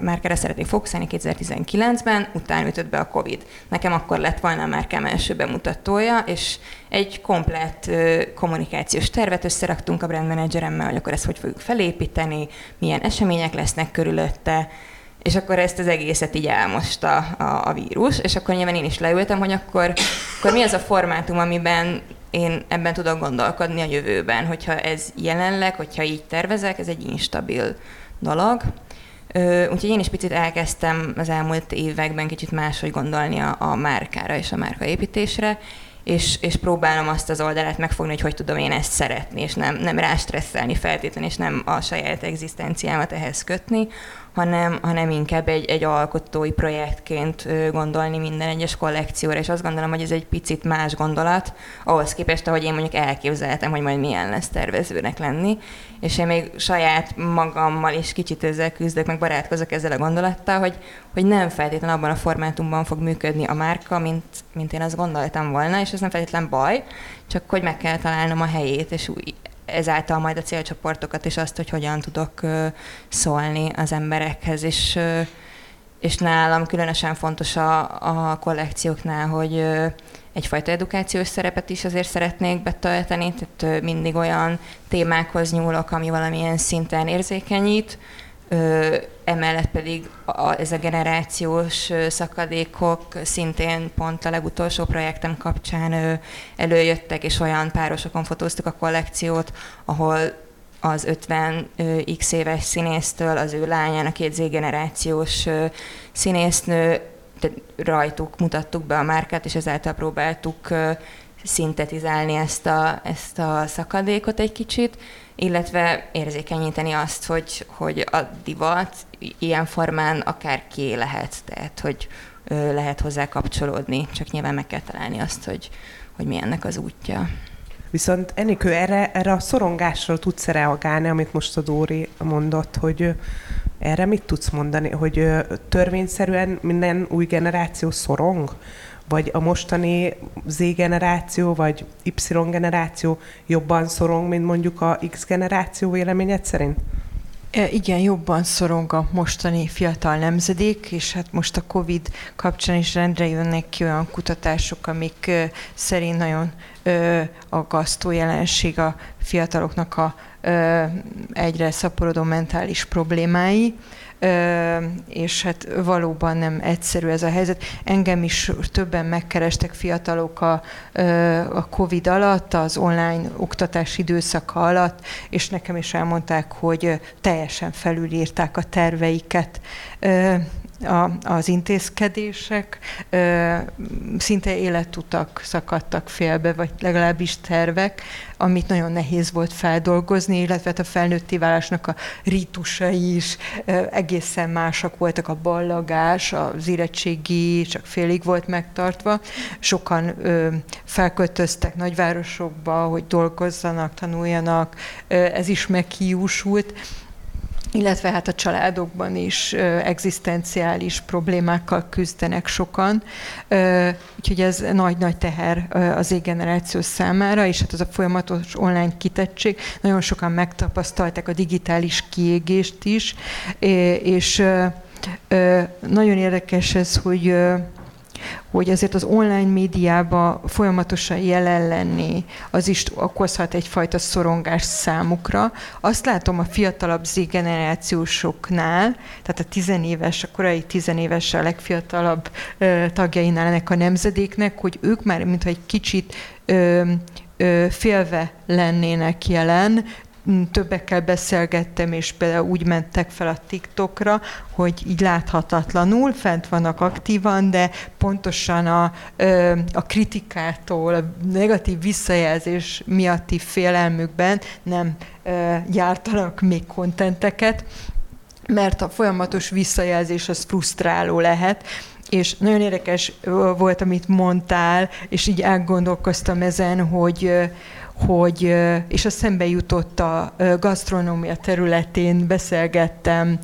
márkára szeretnék fókuszálni 2019-ben, utána ütött be a Covid. Nekem akkor lett volna a márkám első bemutatója, és egy komplett kommunikációs tervet összeraktunk a brand manageremmel, hogy akkor ezt hogy fogjuk felépíteni, milyen események lesznek körülötte, és akkor ezt az egészet így elmosta a, a vírus, és akkor nyilván én is leültem, hogy akkor, akkor mi az a formátum, amiben én ebben tudok gondolkodni a jövőben, hogyha ez jelenleg, hogyha így tervezek, ez egy instabil dolog. Úgyhogy én is picit elkezdtem az elmúlt években kicsit máshogy gondolni a, a márkára és a márkaépítésre, és, és próbálom azt az oldalát megfogni, hogy hogy tudom én ezt szeretni, és nem, nem rástresszelni feltétlenül, és nem a saját egzisztenciámat ehhez kötni, hanem, hanem inkább egy, egy alkotói projektként gondolni minden egyes kollekcióra, és azt gondolom, hogy ez egy picit más gondolat, ahhoz képest, ahogy én mondjuk elképzeltem, hogy majd milyen lesz tervezőnek lenni, és én még saját magammal is kicsit ezzel küzdök, meg barátkozok ezzel a gondolattal, hogy, hogy nem feltétlenül abban a formátumban fog működni a márka, mint, mint én azt gondoltam volna, és ez nem feltétlenül baj, csak hogy meg kell találnom a helyét, és új, ezáltal majd a célcsoportokat és azt, hogy hogyan tudok szólni az emberekhez, és, és nálam különösen fontos a, a kollekcióknál, hogy egyfajta edukációs szerepet is azért szeretnék betölteni, tehát mindig olyan témákhoz nyúlok, ami valamilyen szinten érzékenyít, emellett pedig a, ez a generációs szakadékok szintén pont a legutolsó projektem kapcsán előjöttek, és olyan párosokon fotóztuk a kollekciót, ahol az 50 x éves színésztől az ő lányának két Z-generációs színésznő, rajtuk mutattuk be a márkát, és ezáltal próbáltuk szintetizálni ezt a, ezt a szakadékot egy kicsit, illetve érzékenyíteni azt, hogy, hogy a divat ilyen formán akár ki lehet, tehát hogy lehet hozzá kapcsolódni, csak nyilván meg kell találni azt, hogy, hogy mi ennek az útja. Viszont Enikő, erre, erre a szorongásra tudsz reagálni, amit most a Dóri mondott, hogy erre mit tudsz mondani, hogy törvényszerűen minden új generáció szorong? Vagy a mostani Z generáció, vagy Y generáció jobban szorong, mint mondjuk a X generáció véleményed szerint? E, igen, jobban szorong a mostani fiatal nemzedék, és hát most a Covid kapcsán is rendre jönnek ki olyan kutatások, amik szerint nagyon aggasztó jelenség a fiataloknak a egyre szaporodó mentális problémái és hát valóban nem egyszerű ez a helyzet. Engem is többen megkerestek fiatalok a, a Covid alatt, az online oktatás időszaka alatt, és nekem is elmondták, hogy teljesen felülírták a terveiket a, az intézkedések, ö, szinte életutak szakadtak félbe, vagy legalábbis tervek, amit nagyon nehéz volt feldolgozni, illetve hát a felnőtti válásnak a rítusai is ö, egészen másak voltak, a ballagás, az érettségi csak félig volt megtartva. Sokan ö, felköltöztek nagyvárosokba, hogy dolgozzanak, tanuljanak, ö, ez is meghiúsult illetve hát a családokban is egzisztenciális problémákkal küzdenek sokan, úgyhogy ez nagy-nagy teher az égeneráció számára, és hát az a folyamatos online kitettség, nagyon sokan megtapasztalták a digitális kiégést is, és nagyon érdekes ez, hogy hogy azért az online médiában folyamatosan jelen lenni, az is okozhat egyfajta szorongás számukra. Azt látom a fiatalabb Z generációsoknál, tehát a tizenéves, a korai tizenéves a legfiatalabb ö, tagjainál ennek a nemzedéknek, hogy ők már mintha egy kicsit ö, félve lennének jelen, többekkel beszélgettem, és például úgy mentek fel a TikTokra, hogy így láthatatlanul fent vannak aktívan, de pontosan a, a kritikától, a negatív visszajelzés miatti félelmükben nem gyártanak még kontenteket, mert a folyamatos visszajelzés az frusztráló lehet, és nagyon érdekes volt, amit mondtál, és így elgondolkoztam ezen, hogy hogy, és a szembe jutott a gasztronómia területén, beszélgettem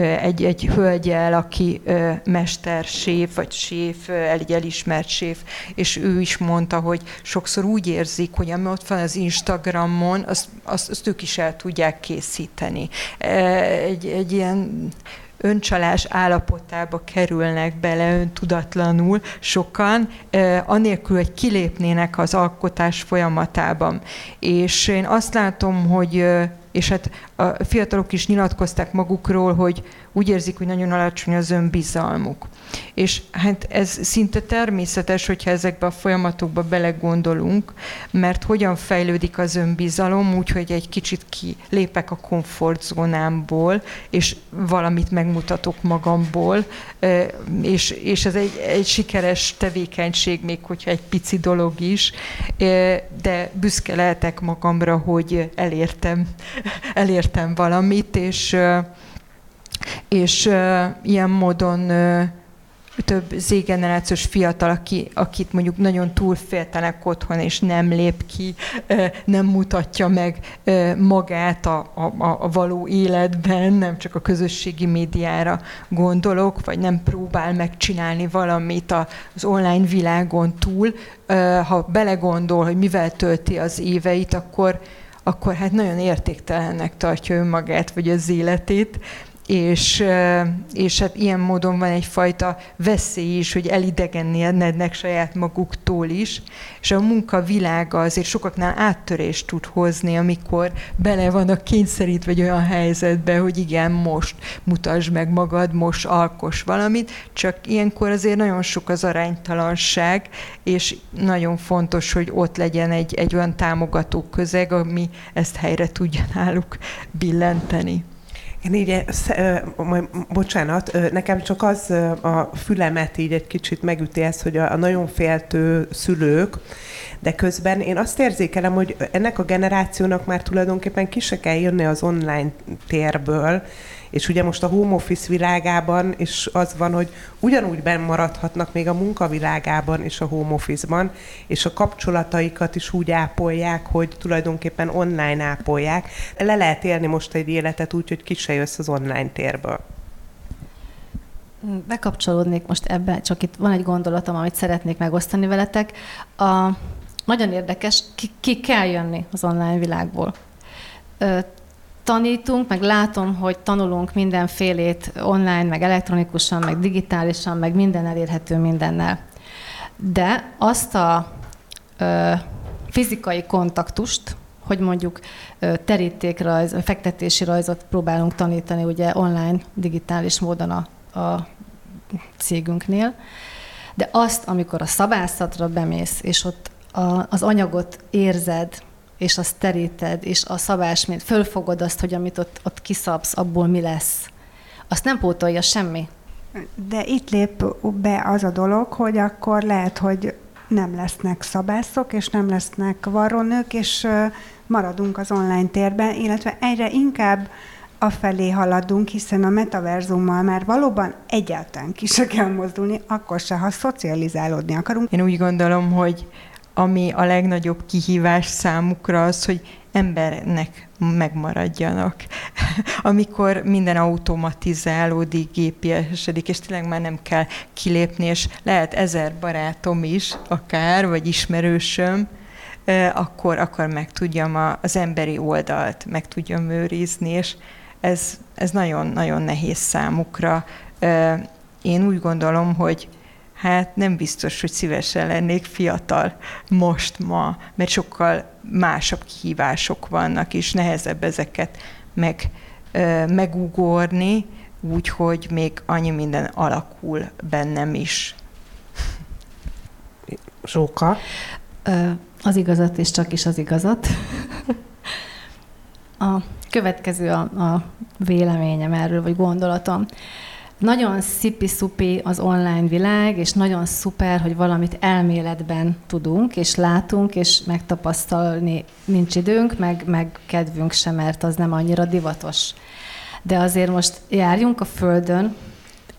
egy, egy hölgyel, aki mesterséf, vagy séf, egy elismert séf, és ő is mondta, hogy sokszor úgy érzik, hogy ami ott van az Instagramon, azt, azt, azt ők is el tudják készíteni. Egy, egy ilyen öncsalás állapotába kerülnek bele öntudatlanul sokan, anélkül, hogy kilépnének az alkotás folyamatában. És én azt látom, hogy és hát a fiatalok is nyilatkozták magukról, hogy úgy érzik, hogy nagyon alacsony az önbizalmuk. És hát ez szinte természetes, hogyha ezekbe a folyamatokba belegondolunk, mert hogyan fejlődik az önbizalom, úgyhogy egy kicsit kilépek a komfortzónámból, és valamit megmutatok magamból, és, és ez egy, egy sikeres tevékenység, még hogyha egy pici dolog is, de büszke lehetek magamra, hogy elértem, (laughs) elértem valamit, és és ilyen módon több Z-generációs fiatal, aki, akit mondjuk nagyon túlféltenek otthon, és nem lép ki, nem mutatja meg magát a, a, a való életben, nem csak a közösségi médiára gondolok, vagy nem próbál megcsinálni valamit az online világon túl. Ha belegondol, hogy mivel tölti az éveit, akkor, akkor hát nagyon értéktelennek tartja önmagát, vagy az életét, és, és hát ilyen módon van egyfajta veszély is, hogy elidegenednek saját maguktól is, és a munka világa azért sokaknál áttörést tud hozni, amikor bele vannak kényszerítve egy olyan helyzetbe, hogy igen, most mutasd meg magad, most alkos valamit, csak ilyenkor azért nagyon sok az aránytalanság, és nagyon fontos, hogy ott legyen egy, egy olyan támogató közeg, ami ezt helyre tudja náluk billenteni. Én így, bocsánat, nekem csak az a fülemet így egy kicsit megüti ez, hogy a, a nagyon féltő szülők, de közben én azt érzékelem, hogy ennek a generációnak már tulajdonképpen ki se kell jönni az online térből, és ugye most a home office világában is az van, hogy ugyanúgy maradhatnak még a munkavilágában és a home office-ban, és a kapcsolataikat is úgy ápolják, hogy tulajdonképpen online ápolják. Le lehet élni most egy életet úgy, hogy ki se jössz az online térből. Bekapcsolódnék most ebbe, csak itt van egy gondolatom, amit szeretnék megosztani veletek. A, nagyon érdekes, ki, ki kell jönni az online világból tanítunk, meg látom, hogy tanulunk mindenfélét online, meg elektronikusan, meg digitálisan, meg minden elérhető mindennel. De azt a ö, fizikai kontaktust, hogy mondjuk terítékrajz, fektetési rajzot próbálunk tanítani ugye online, digitális módon a, a cégünknél, de azt, amikor a szabászatra bemész, és ott a, az anyagot érzed, és azt teríted, és a szabás, mint fölfogod azt, hogy amit ott, ott kiszabsz, abból mi lesz. Azt nem pótolja semmi. De itt lép be az a dolog, hogy akkor lehet, hogy nem lesznek szabászok, és nem lesznek varrónők, és maradunk az online térben, illetve egyre inkább afelé haladunk, hiszen a metaverzummal már valóban egyáltalán ki se kell mozdulni, akkor se, ha szocializálódni akarunk. Én úgy gondolom, hogy ami a legnagyobb kihívás számukra az, hogy embernek megmaradjanak. (laughs) Amikor minden automatizálódik, gépiesedik, és tényleg már nem kell kilépni, és lehet ezer barátom is, akár, vagy ismerősöm, akkor, akkor meg tudjam az emberi oldalt, meg tudjam őrizni, és ez, ez nagyon-nagyon nehéz számukra. Én úgy gondolom, hogy hát nem biztos, hogy szívesen lennék fiatal most, ma, mert sokkal másabb kihívások vannak, és nehezebb ezeket meg, megugorni, úgyhogy még annyi minden alakul bennem is. Zsóka? Az igazat és csak is az igazat. A következő a, a véleményem erről, vagy gondolatom. Nagyon szipi-szupi az online világ, és nagyon szuper, hogy valamit elméletben tudunk, és látunk, és megtapasztalni nincs időnk, meg, meg kedvünk sem, mert az nem annyira divatos. De azért most járjunk a Földön,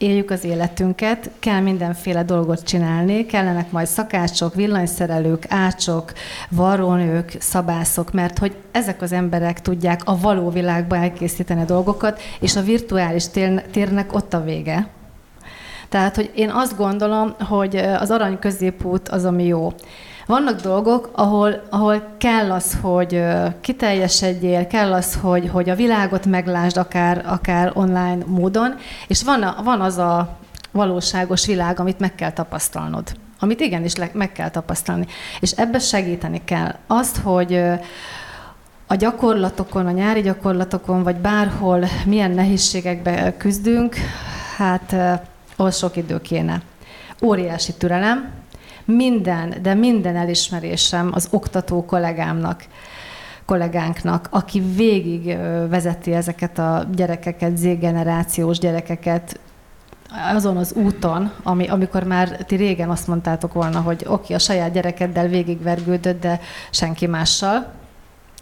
éljük az életünket, kell mindenféle dolgot csinálni, kellenek majd szakácsok, villanyszerelők, ácsok, varrónők, szabászok, mert hogy ezek az emberek tudják a való világba elkészíteni a dolgokat, és a virtuális térnek ott a vége. Tehát, hogy én azt gondolom, hogy az arany középút az, ami jó. Vannak dolgok, ahol, ahol kell az, hogy kiteljesedjél, kell az, hogy, hogy a világot meglásd akár, akár online módon, és van, van az a valóságos világ, amit meg kell tapasztalnod. Amit igenis le, meg kell tapasztalni. És ebbe segíteni kell. Azt, hogy a gyakorlatokon, a nyári gyakorlatokon, vagy bárhol milyen nehézségekbe küzdünk, hát ahhoz sok idő kéne. Óriási türelem, minden, de minden elismerésem az oktató kollégámnak, kollégánknak, aki végig vezeti ezeket a gyerekeket, Z-generációs gyerekeket, azon az úton, ami, amikor már ti régen azt mondtátok volna, hogy oké, okay, a saját gyerekeddel végigvergődött, de senki mással.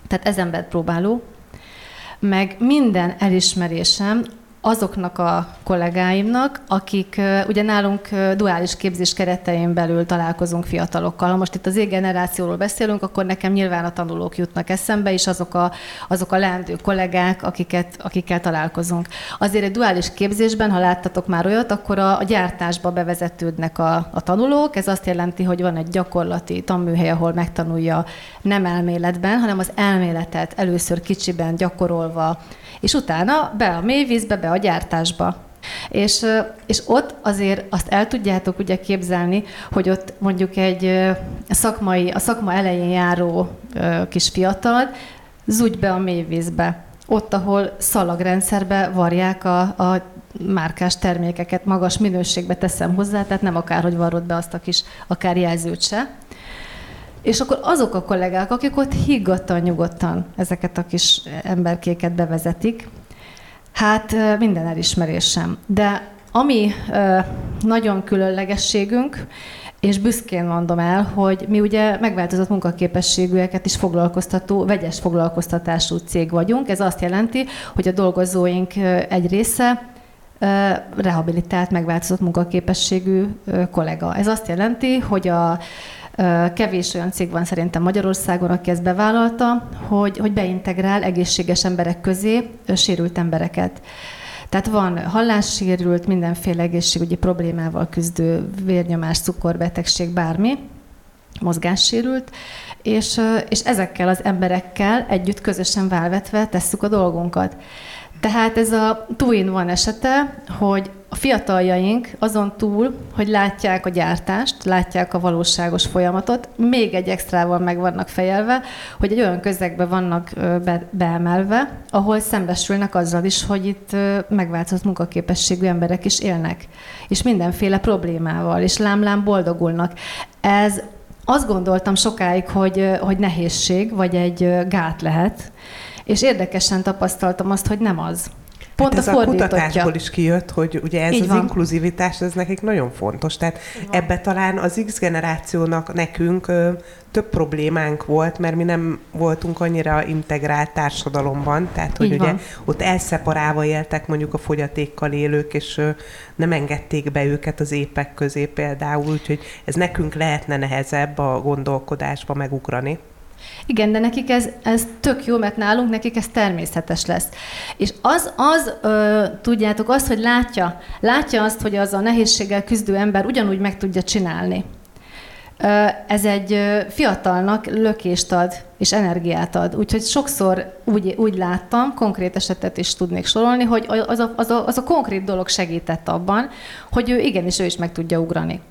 Tehát ezen próbáló. Meg minden elismerésem azoknak a kollégáimnak, akik ugye nálunk duális képzés keretein belül találkozunk fiatalokkal. Ha most itt az generációról beszélünk, akkor nekem nyilván a tanulók jutnak eszembe, és azok a, azok a leendő kollégák, akiket, akikkel találkozunk. Azért egy duális képzésben, ha láttatok már olyat, akkor a, a gyártásba bevezetődnek a, a tanulók. Ez azt jelenti, hogy van egy gyakorlati tanműhely, ahol megtanulja nem elméletben, hanem az elméletet először kicsiben gyakorolva, és utána be a mélyvízbe, be a gyártásba. És, és ott azért azt el tudjátok ugye képzelni, hogy ott mondjuk egy szakmai, a szakma elején járó kis fiatal zúgy be a mélyvízbe. Ott, ahol szalagrendszerbe varják a, a márkás termékeket, magas minőségbe teszem hozzá, tehát nem akárhogy varrod be azt a kis akár jelzőt se. És akkor azok a kollégák, akik ott higgadtan, nyugodtan ezeket a kis emberkéket bevezetik, Hát minden elismerésem. De ami nagyon különlegességünk, és büszkén mondom el, hogy mi ugye megváltozott munkaképességűeket is foglalkoztató, vegyes foglalkoztatású cég vagyunk. Ez azt jelenti, hogy a dolgozóink egy része rehabilitált, megváltozott munkaképességű kollega. Ez azt jelenti, hogy a Kevés olyan cég van szerintem Magyarországon, aki ezt bevállalta, hogy, hogy beintegrál egészséges emberek közé sérült embereket. Tehát van hallássérült, mindenféle egészségügyi problémával küzdő vérnyomás, cukorbetegség, bármi, mozgássérült, és, és ezekkel az emberekkel együtt közösen válvetve tesszük a dolgunkat. Tehát ez a two van esete, hogy a fiataljaink azon túl, hogy látják a gyártást, látják a valóságos folyamatot, még egy extrával meg vannak fejelve, hogy egy olyan közegbe vannak be, beemelve, ahol szembesülnek azzal is, hogy itt megváltozott munkaképességű emberek is élnek, és mindenféle problémával, és lámlám boldogulnak. Ez azt gondoltam sokáig, hogy, hogy nehézség, vagy egy gát lehet, és érdekesen tapasztaltam azt, hogy nem az. Pont hát ez a, a kutatásból is kijött, hogy ugye ez Így az van. inkluzivitás, ez nekik nagyon fontos. Tehát ebbe talán az X generációnak nekünk ö, több problémánk volt, mert mi nem voltunk annyira integrált társadalomban, tehát hogy Így ugye van. ott elszeparálva éltek mondjuk a fogyatékkal élők, és ö, nem engedték be őket az épek közé például, úgyhogy ez nekünk lehetne nehezebb a gondolkodásba megugrani. Igen, de nekik ez, ez tök jó, mert nálunk nekik ez természetes lesz. És az, az ö, tudjátok, az, hogy látja, látja azt, hogy az a nehézséggel küzdő ember ugyanúgy meg tudja csinálni. Ö, ez egy fiatalnak lökést ad, és energiát ad. Úgyhogy sokszor úgy, úgy láttam, konkrét esetet is tudnék sorolni, hogy az a, az, a, az a konkrét dolog segített abban, hogy ő igenis ő is meg tudja ugrani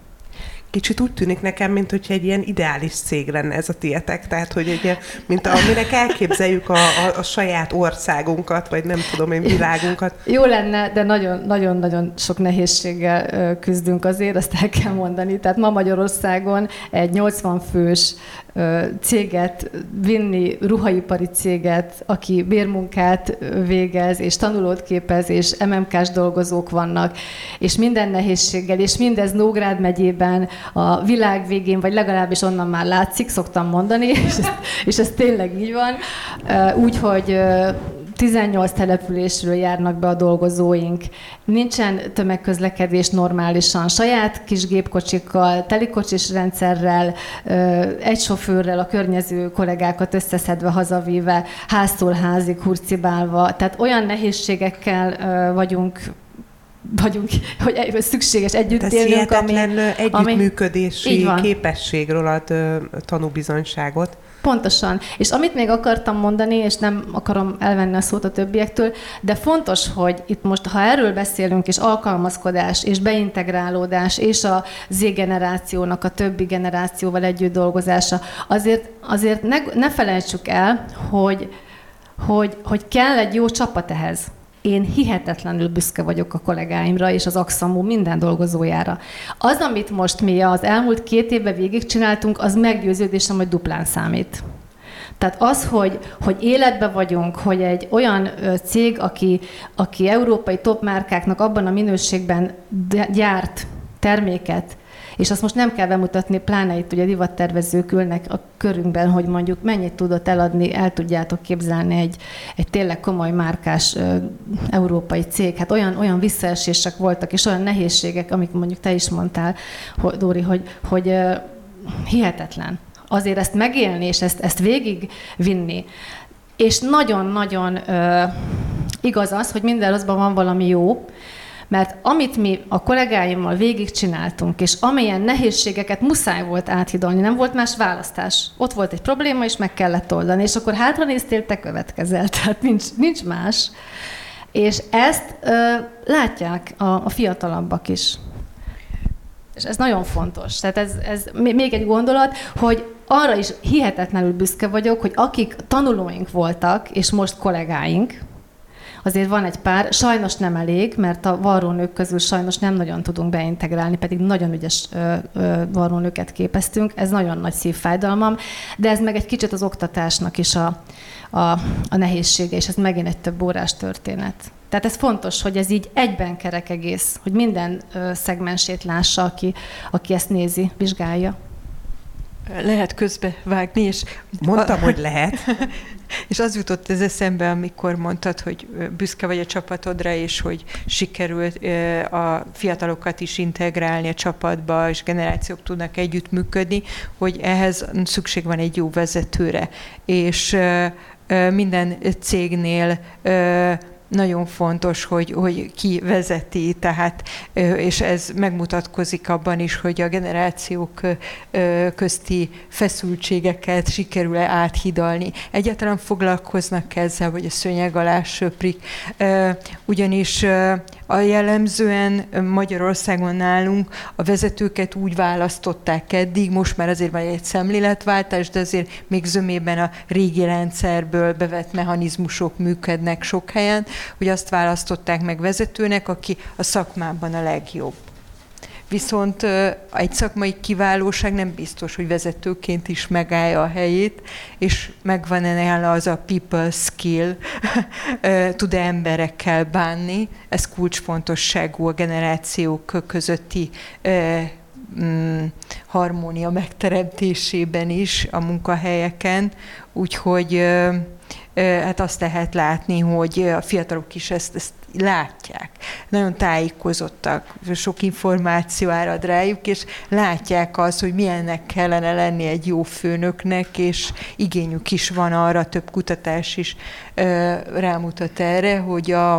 kicsit úgy tűnik nekem, mint hogy egy ilyen ideális cég lenne ez a tietek, tehát hogy egy, mint aminek elképzeljük a, a, a saját országunkat, vagy nem tudom én, világunkat. Jó lenne, de nagyon-nagyon sok nehézséggel küzdünk azért, azt el kell mondani. Tehát ma Magyarországon egy 80 fős céget vinni, ruhaipari céget, aki bérmunkát végez, és tanulót képez, és MMK-s dolgozók vannak, és minden nehézséggel, és mindez Nógrád megyében a világ végén, vagy legalábbis onnan már látszik, szoktam mondani, (laughs) és ez, és ez tényleg így van. Úgyhogy 18 településről járnak be a dolgozóink, nincsen tömegközlekedés normálisan, saját kis gépkocsikkal, telikocsis rendszerrel, egy sofőrrel a környező kollégákat összeszedve, hazavíve, háztól házig hurcibálva, tehát olyan nehézségekkel vagyunk vagyunk, hogy szükséges együtt élnünk, ami, együttműködési ami, képességről ad tanúbizonyságot. Pontosan. És amit még akartam mondani, és nem akarom elvenni a szót a többiektől, de fontos, hogy itt most, ha erről beszélünk, és alkalmazkodás, és beintegrálódás, és a Z-generációnak a többi generációval együtt dolgozása, azért, azért ne, ne felejtsük el, hogy, hogy, hogy kell egy jó csapat ehhez. Én hihetetlenül büszke vagyok a kollégáimra és az Axamú minden dolgozójára. Az, amit most mi az elmúlt két évben végigcsináltunk, az meggyőződésem, hogy duplán számít. Tehát az, hogy, hogy életbe vagyunk, hogy egy olyan cég, aki, aki európai top márkáknak abban a minőségben gyárt terméket, és azt most nem kell bemutatni, pláne itt ugye divattervezők ülnek a körünkben, hogy mondjuk mennyit tudott eladni, el tudjátok képzelni egy, egy tényleg komoly márkás ö, európai cég. Hát olyan, olyan visszaesések voltak, és olyan nehézségek, amik mondjuk te is mondtál, hogy, Dóri, hogy, hogy ö, hihetetlen. Azért ezt megélni, és ezt, ezt végigvinni, és nagyon-nagyon igaz az, hogy minden rosszban van valami jó, mert amit mi a kollégáimmal végigcsináltunk, és amilyen nehézségeket muszáj volt áthidalni, nem volt más választás. Ott volt egy probléma, és meg kellett oldani, és akkor hátra néztél, te következel, (laughs) tehát nincs, nincs más. És ezt ö, látják a, a fiatalabbak is. És ez nagyon fontos. Tehát ez, ez még egy gondolat, hogy arra is hihetetlenül büszke vagyok, hogy akik tanulóink voltak, és most kollégáink, Azért van egy pár, sajnos nem elég, mert a varrónők közül sajnos nem nagyon tudunk beintegrálni, pedig nagyon ügyes ö, ö, varrónőket képeztünk. Ez nagyon nagy szívfájdalmam, de ez meg egy kicsit az oktatásnak is a, a, a nehézsége, és ez megint egy több órás történet. Tehát ez fontos, hogy ez így egyben kerek egész, hogy minden szegmensét lássa, aki, aki ezt nézi, vizsgálja. Lehet közbe vágni, és... Mondtam, a... hogy lehet. (laughs) És az jutott ez eszembe, amikor mondtad, hogy büszke vagy a csapatodra, és hogy sikerült a fiatalokat is integrálni a csapatba, és generációk tudnak együttműködni, hogy ehhez szükség van egy jó vezetőre. És minden cégnél nagyon fontos, hogy, hogy ki vezeti, tehát, és ez megmutatkozik abban is, hogy a generációk közti feszültségeket sikerül-e áthidalni. Egyáltalán foglalkoznak ezzel, vagy a szőnyeg alá söprik, ugyanis a jellemzően Magyarországon nálunk a vezetőket úgy választották eddig, most már azért van egy szemléletváltás, de azért még zömében a régi rendszerből bevett mechanizmusok működnek sok helyen, hogy azt választották meg vezetőnek, aki a szakmában a legjobb. Viszont egy szakmai kiválóság nem biztos, hogy vezetőként is megállja a helyét, és megvan-e nála az a people skill, (laughs) tud-e emberekkel bánni. Ez kulcsfontosságú a generációk közötti mm, harmónia megteremtésében is a munkahelyeken, úgyhogy hát azt lehet látni, hogy a fiatalok is ezt, ezt látják. Nagyon tájékozottak, sok információ árad rájuk, és látják azt, hogy milyennek kellene lenni egy jó főnöknek, és igényük is van arra, több kutatás is rámutat erre, hogy a,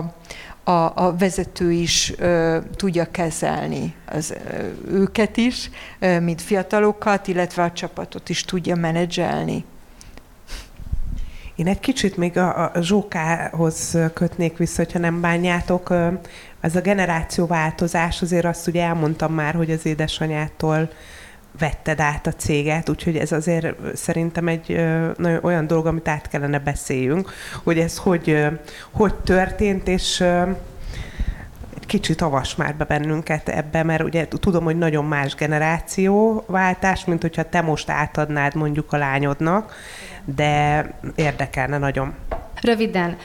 a, a vezető is ö, tudja kezelni az, ö, őket is, ö, mint fiatalokat, illetve a csapatot is tudja menedzselni. Én egy kicsit még a, a Zsókához kötnék vissza, hogyha nem bánjátok. Ez a generációváltozás, azért azt ugye elmondtam már, hogy az édesanyától vetted át a céget, úgyhogy ez azért szerintem egy nagyon olyan dolog, amit át kellene beszéljünk, hogy ez hogy, hogy történt, és kicsit avas már be bennünket ebbe, mert ugye tudom, hogy nagyon más generációváltás, mint hogyha te most átadnád mondjuk a lányodnak, de érdekelne nagyon. Röviden,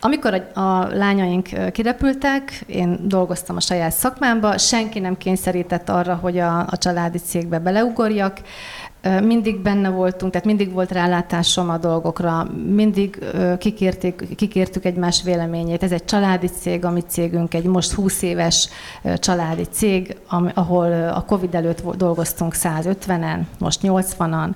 amikor a, lányaink kirepültek, én dolgoztam a saját szakmámba, senki nem kényszerített arra, hogy a, a családi cégbe beleugorjak, mindig benne voltunk, tehát mindig volt rálátásom a dolgokra, mindig kikérték, kikértük egymás véleményét. Ez egy családi cég, a cégünk egy most 20 éves családi cég, ahol a Covid előtt dolgoztunk 150-en, most 80-an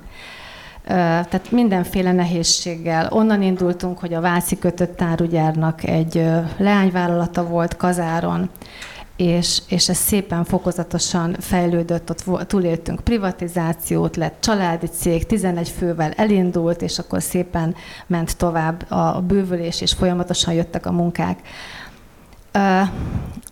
tehát mindenféle nehézséggel. Onnan indultunk, hogy a Váci kötött árugyárnak egy leányvállalata volt Kazáron, és, és ez szépen fokozatosan fejlődött, ott túléltünk privatizációt, lett családi cég, 11 fővel elindult, és akkor szépen ment tovább a bővülés, és folyamatosan jöttek a munkák.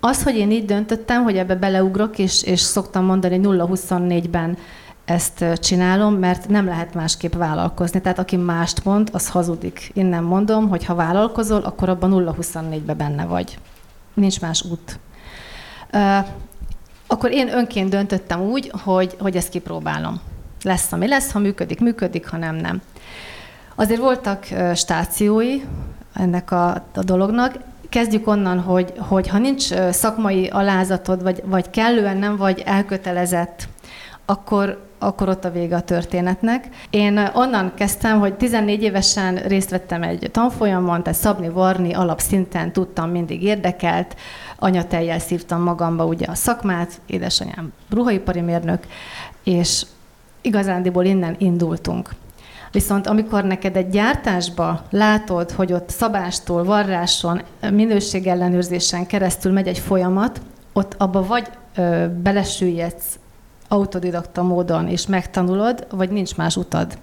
Az, hogy én így döntöttem, hogy ebbe beleugrok, és, és szoktam mondani 0-24-ben ezt csinálom, mert nem lehet másképp vállalkozni. Tehát aki mást mond, az hazudik. Én nem mondom, hogy ha vállalkozol, akkor abban 0-24-be benne vagy. Nincs más út. Akkor én önként döntöttem úgy, hogy, hogy ezt kipróbálom. Lesz, ami lesz, ha működik, működik, ha nem, nem. Azért voltak stációi ennek a, a dolognak. Kezdjük onnan, hogy, hogy ha nincs szakmai alázatod, vagy, vagy kellően nem vagy elkötelezett, akkor akkor ott a vége a történetnek. Én onnan kezdtem, hogy 14 évesen részt vettem egy tanfolyamon, tehát szabni, varni alapszinten tudtam, mindig érdekelt, anyateljel szívtam magamba ugye a szakmát, édesanyám ruhaipari mérnök, és igazándiból innen indultunk. Viszont amikor neked egy gyártásba látod, hogy ott szabástól, varráson, minőségellenőrzésen keresztül megy egy folyamat, ott abba vagy ö, autodidakta módon és megtanulod, vagy nincs más utad.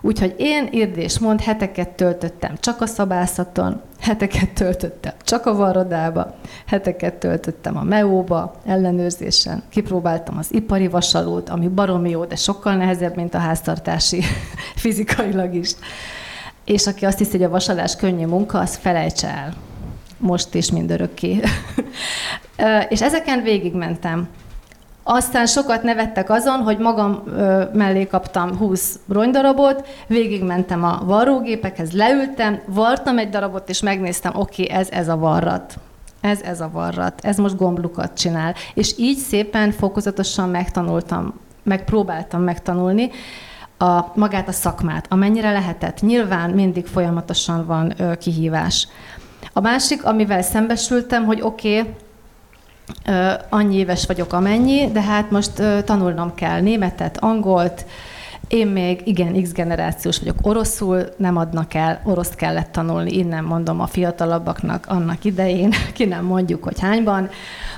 Úgyhogy én és mond heteket töltöttem csak a szabászaton, heteket töltöttem csak a varrodába, heteket töltöttem a meóba, ellenőrzésen, kipróbáltam az ipari vasalót, ami baromi jó, de sokkal nehezebb, mint a háztartási (laughs) fizikailag is. És aki azt hiszi, hogy a vasalás könnyű munka, az felejtse el. Most is mindörökké. (laughs) és ezeken végigmentem Aztán sokat nevettek azon, hogy magam ö, mellé kaptam 20 rongydarabot, végigmentem a varrógépekhez, leültem, vartam egy darabot, és megnéztem, oké, okay, ez ez a varrat. Ez ez a varrat, ez most gomblukat csinál. És így szépen, fokozatosan megtanultam, megpróbáltam megtanulni a, magát a szakmát, amennyire lehetett. Nyilván mindig folyamatosan van ö, kihívás. A másik, amivel szembesültem, hogy oké, okay, annyi éves vagyok amennyi, de hát most tanulnom kell németet, angolt, én még igen, X generációs vagyok, oroszul nem adnak el, oroszt kellett tanulni, innen mondom a fiatalabbaknak annak idején, (laughs) ki nem mondjuk, hogy hányban,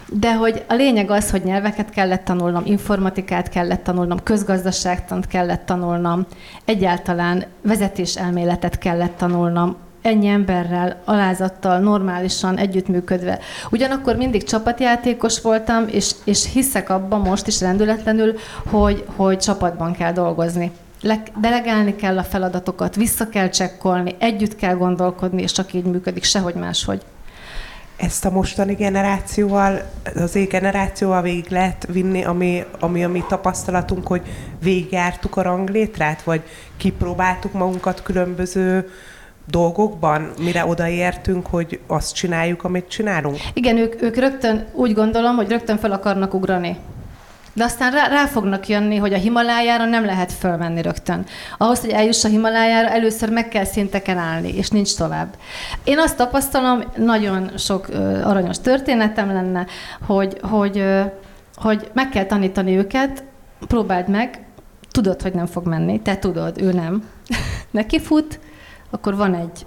de hogy a lényeg az, hogy nyelveket kellett tanulnom, informatikát kellett tanulnom, közgazdaságtant kellett tanulnom, egyáltalán vezetéselméletet kellett tanulnom, ennyi emberrel, alázattal, normálisan együttműködve. Ugyanakkor mindig csapatjátékos voltam, és, és hiszek abban most is rendületlenül, hogy, hogy csapatban kell dolgozni. Le, delegálni kell a feladatokat, vissza kell csekkolni, együtt kell gondolkodni, és csak így működik, sehogy máshogy. Ezt a mostani generációval, az én generációval végig lehet vinni, ami, ami a mi tapasztalatunk, hogy végigjártuk a ranglétrát, vagy kipróbáltuk magunkat különböző dolgokban, mire odaértünk, hogy azt csináljuk, amit csinálunk? Igen, ők, ők rögtön úgy gondolom, hogy rögtön fel akarnak ugrani. De aztán rá, rá fognak jönni, hogy a Himalájára nem lehet fölmenni rögtön. Ahhoz, hogy eljuss a Himalájára, először meg kell szinteken állni, és nincs tovább. Én azt tapasztalom, nagyon sok uh, aranyos történetem lenne, hogy, hogy, hogy meg kell tanítani őket, próbáld meg, tudod, hogy nem fog menni, te tudod, ő nem. (laughs) Neki fut, akkor van egy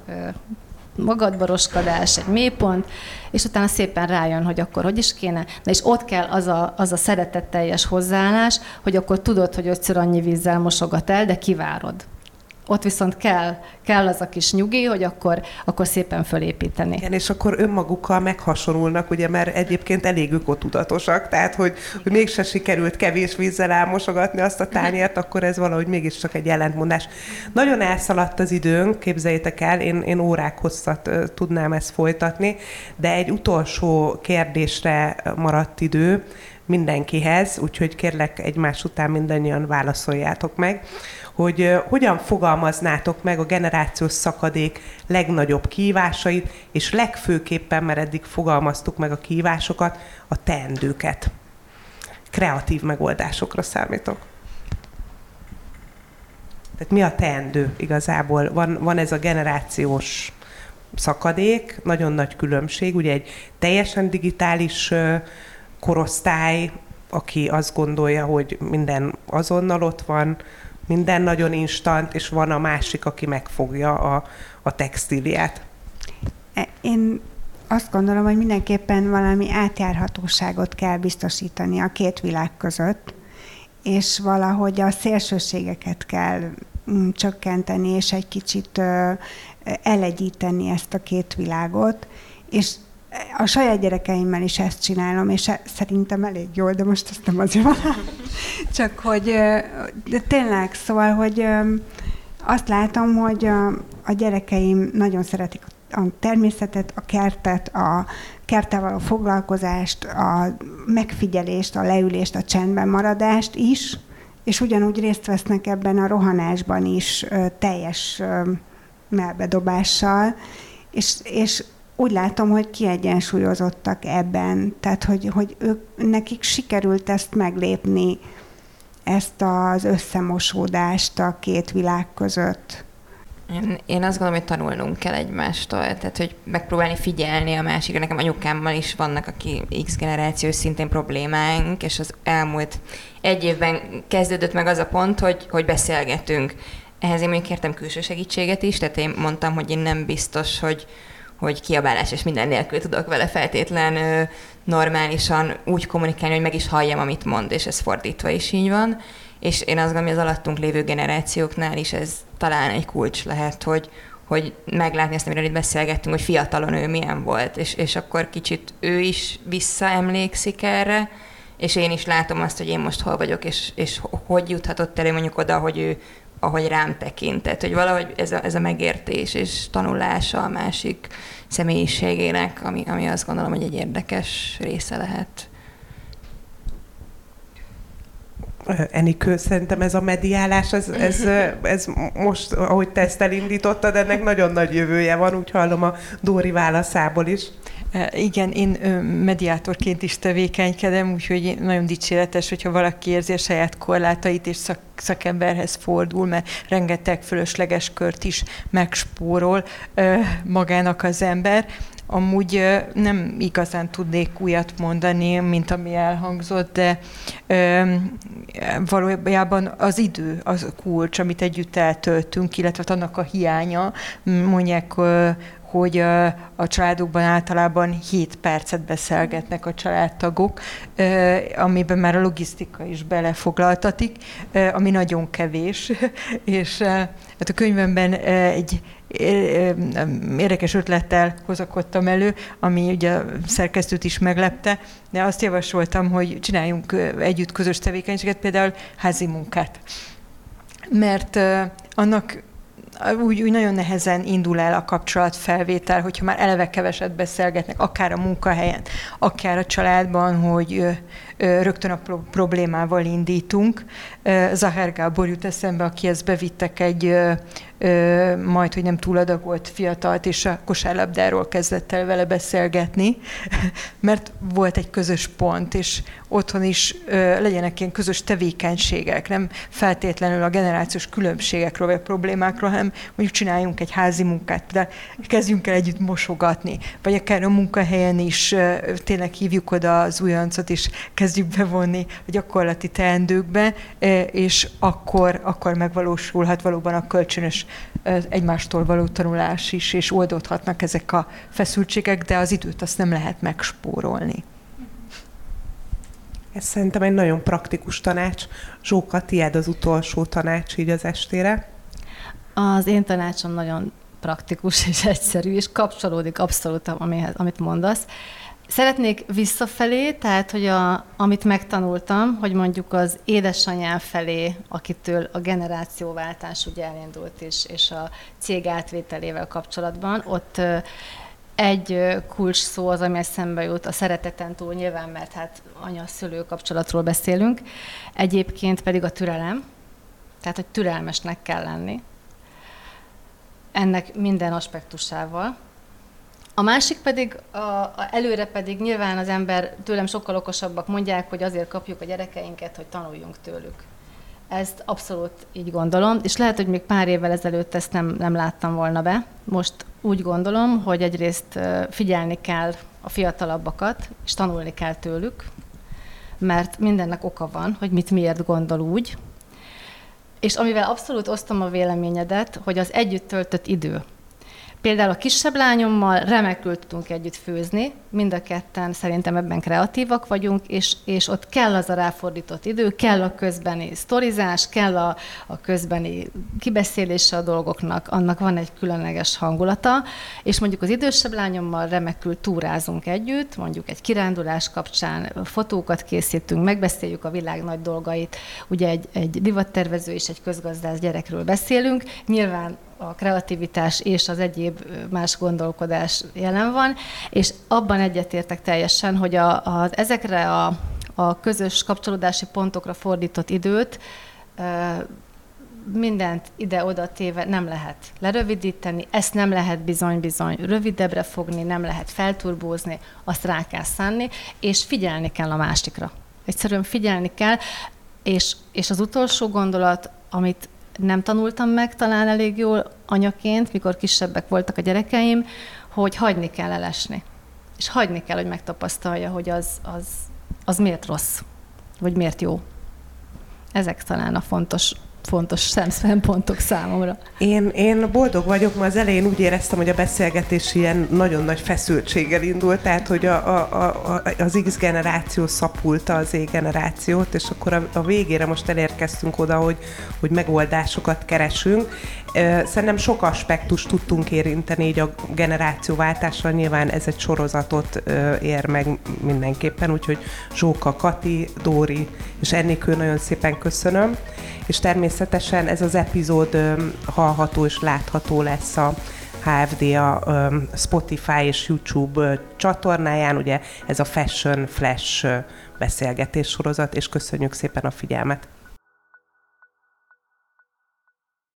magadbaroskodás, egy mélypont, és utána szépen rájön, hogy akkor hogy is kéne. Na és ott kell az a, az a szeretetteljes hozzáállás, hogy akkor tudod, hogy ötször annyi vízzel mosogat el, de kivárod ott viszont kell, kell az a kis nyugi, hogy akkor, akkor szépen fölépíteni. Igen, és akkor önmagukkal meghasonulnak, ugye, mert egyébként elég ökotudatosak, tehát hogy, hogy mégse sikerült kevés vízzel elmosogatni azt a tányért, akkor ez valahogy mégiscsak egy ellentmondás. Nagyon elszaladt az időnk, képzeljétek el, én, én órák hosszat tudnám ezt folytatni, de egy utolsó kérdésre maradt idő mindenkihez, úgyhogy kérlek egymás után mindannyian válaszoljátok meg hogy hogyan fogalmaznátok meg a generációs szakadék legnagyobb kívásait, és legfőképpen, mert eddig fogalmaztuk meg a kívásokat, a teendőket. Kreatív megoldásokra számítok. Tehát mi a teendő igazából? Van, van ez a generációs szakadék, nagyon nagy különbség. Ugye egy teljesen digitális korosztály, aki azt gondolja, hogy minden azonnal ott van, minden nagyon instant, és van a másik, aki megfogja a, a textíliát. E, én azt gondolom, hogy mindenképpen valami átjárhatóságot kell biztosítani a két világ között, és valahogy a szélsőségeket kell mm, csökkenteni, és egy kicsit elegyíteni ezt a két világot, és a saját gyerekeimmel is ezt csinálom, és e- szerintem elég jól, de most ezt nem azért van. (laughs) Csak hogy de tényleg, szóval, hogy azt látom, hogy a, a gyerekeim nagyon szeretik a természetet, a kertet, a kerttel való foglalkozást, a megfigyelést, a leülést, a csendben maradást is, és ugyanúgy részt vesznek ebben a rohanásban is teljes melbedobással, és, és úgy látom, hogy kiegyensúlyozottak ebben, tehát hogy, hogy ők, nekik sikerült ezt meglépni, ezt az összemosódást a két világ között. Én, én azt gondolom, hogy tanulnunk kell egymástól, tehát hogy megpróbálni figyelni a másikra. Nekem anyukámmal is vannak, aki X generációs szintén problémáink, és az elmúlt egy évben kezdődött meg az a pont, hogy, hogy beszélgetünk. Ehhez én még kértem külső segítséget is, tehát én mondtam, hogy én nem biztos, hogy, hogy kiabálás és minden nélkül tudok vele feltétlen ö, normálisan úgy kommunikálni, hogy meg is halljam, amit mond, és ez fordítva is így van. És én azt gondolom, hogy az alattunk lévő generációknál is ez talán egy kulcs lehet, hogy, hogy meglátni azt, amiről itt beszélgettünk, hogy fiatalon ő milyen volt, és, és akkor kicsit ő is visszaemlékszik erre, és én is látom azt, hogy én most hol vagyok, és, és hogy juthatott elő mondjuk oda, hogy ő ahogy rám tekintett, hogy valahogy ez a, ez a megértés és tanulása a másik személyiségének, ami, ami azt gondolom, hogy egy érdekes része lehet. Enikő, szerintem ez a mediálás, ez, ez, ez most, ahogy te ezt elindítottad, ennek nagyon nagy jövője van, úgy hallom a Dóri válaszából is. Igen, én mediátorként is tevékenykedem, úgyhogy nagyon dicséretes, hogyha valaki érzi a saját korlátait és szak, szakemberhez fordul, mert rengeteg fölösleges kört is megspórol magának az ember. Amúgy nem igazán tudnék újat mondani, mint ami elhangzott, de valójában az idő az kulcs, amit együtt eltöltünk, illetve annak a hiánya, mondják hogy a családokban általában 7 percet beszélgetnek a családtagok, amiben már a logisztika is belefoglaltatik, ami nagyon kevés, (laughs) és hát a könyvemben egy érdekes ötlettel hozakodtam elő, ami ugye a szerkesztőt is meglepte, de azt javasoltam, hogy csináljunk együtt közös tevékenységet, például házi munkát. Mert annak úgy, úgy nagyon nehezen indul el a kapcsolatfelvétel, hogyha már eleve keveset beszélgetnek, akár a munkahelyen, akár a családban, hogy rögtön a problémával indítunk. Zahár Gábor jut eszembe, aki ezt bevittek egy majd, hogy nem túladagolt fiatalt, és a kosárlabdáról kezdett el vele beszélgetni, (laughs) mert volt egy közös pont, és otthon is legyenek ilyen közös tevékenységek, nem feltétlenül a generációs különbségekről vagy a problémákról, hanem mondjuk csináljunk egy házi munkát, de kezdjünk el együtt mosogatni, vagy akár a munkahelyen is tényleg hívjuk oda az újoncot, és kezdjük bevonni a gyakorlati teendőkbe, és akkor, akkor megvalósulhat valóban a kölcsönös egymástól való tanulás is, és oldódhatnak ezek a feszültségek, de az időt azt nem lehet megspórolni. Ez szerintem egy nagyon praktikus tanács. Zsóka, tiéd az utolsó tanács így az estére? Az én tanácsom nagyon praktikus és egyszerű, és kapcsolódik abszolút, amihez, amit mondasz. Szeretnék visszafelé, tehát, hogy a, amit megtanultam, hogy mondjuk az édesanyám felé, akitől a generációváltás ugye elindult is, és a cég átvételével kapcsolatban, ott egy kulcs szó az, ami eszembe jut, a szereteten túl nyilván, mert hát anya-szülő kapcsolatról beszélünk, egyébként pedig a türelem, tehát, hogy türelmesnek kell lenni. Ennek minden aspektusával, a másik pedig, a, a előre pedig nyilván az ember tőlem sokkal okosabbak mondják, hogy azért kapjuk a gyerekeinket, hogy tanuljunk tőlük. Ezt abszolút így gondolom, és lehet, hogy még pár évvel ezelőtt ezt nem, nem láttam volna be. Most úgy gondolom, hogy egyrészt figyelni kell a fiatalabbakat, és tanulni kell tőlük, mert mindennek oka van, hogy mit miért gondol úgy. És amivel abszolút osztom a véleményedet, hogy az együtt töltött idő, Például a kisebb lányommal remekül tudunk együtt főzni, mind a ketten szerintem ebben kreatívak vagyunk, és, és ott kell az a ráfordított idő, kell a közbeni sztorizás, kell a, a közbeni kibeszélése a dolgoknak, annak van egy különleges hangulata, és mondjuk az idősebb lányommal remekül túrázunk együtt, mondjuk egy kirándulás kapcsán fotókat készítünk, megbeszéljük a világ nagy dolgait, ugye egy, egy divattervező és egy közgazdász gyerekről beszélünk, nyilván a kreativitás és az egyéb más gondolkodás jelen van, és abban egyetértek teljesen, hogy a, a, ezekre a, a közös kapcsolódási pontokra fordított időt mindent ide-oda téve nem lehet lerövidíteni, ezt nem lehet bizony-bizony rövidebbre fogni, nem lehet felturbózni, azt rá kell szánni, és figyelni kell a másikra. Egyszerűen figyelni kell, és, és az utolsó gondolat, amit nem tanultam meg talán elég jól anyaként, mikor kisebbek voltak a gyerekeim, hogy hagyni kell elesni. És hagyni kell, hogy megtapasztalja, hogy az, az, az miért rossz, vagy miért jó. Ezek talán a fontos fontos szempontok számomra. Én, én boldog vagyok, mert az elején úgy éreztem, hogy a beszélgetés ilyen nagyon nagy feszültséggel indult, tehát hogy a, a, a, az X generáció szapulta az E generációt, és akkor a, a végére most elérkeztünk oda, hogy, hogy megoldásokat keresünk. Szerintem sok aspektust tudtunk érinteni így a generációváltásra, nyilván ez egy sorozatot ér meg mindenképpen, úgyhogy Zsóka, Kati, Dóri és Ennikő nagyon szépen köszönöm, és természetesen ez az epizód hallható és látható lesz a HFD a Spotify és YouTube csatornáján, ugye ez a Fashion Flash beszélgetés sorozat, és köszönjük szépen a figyelmet!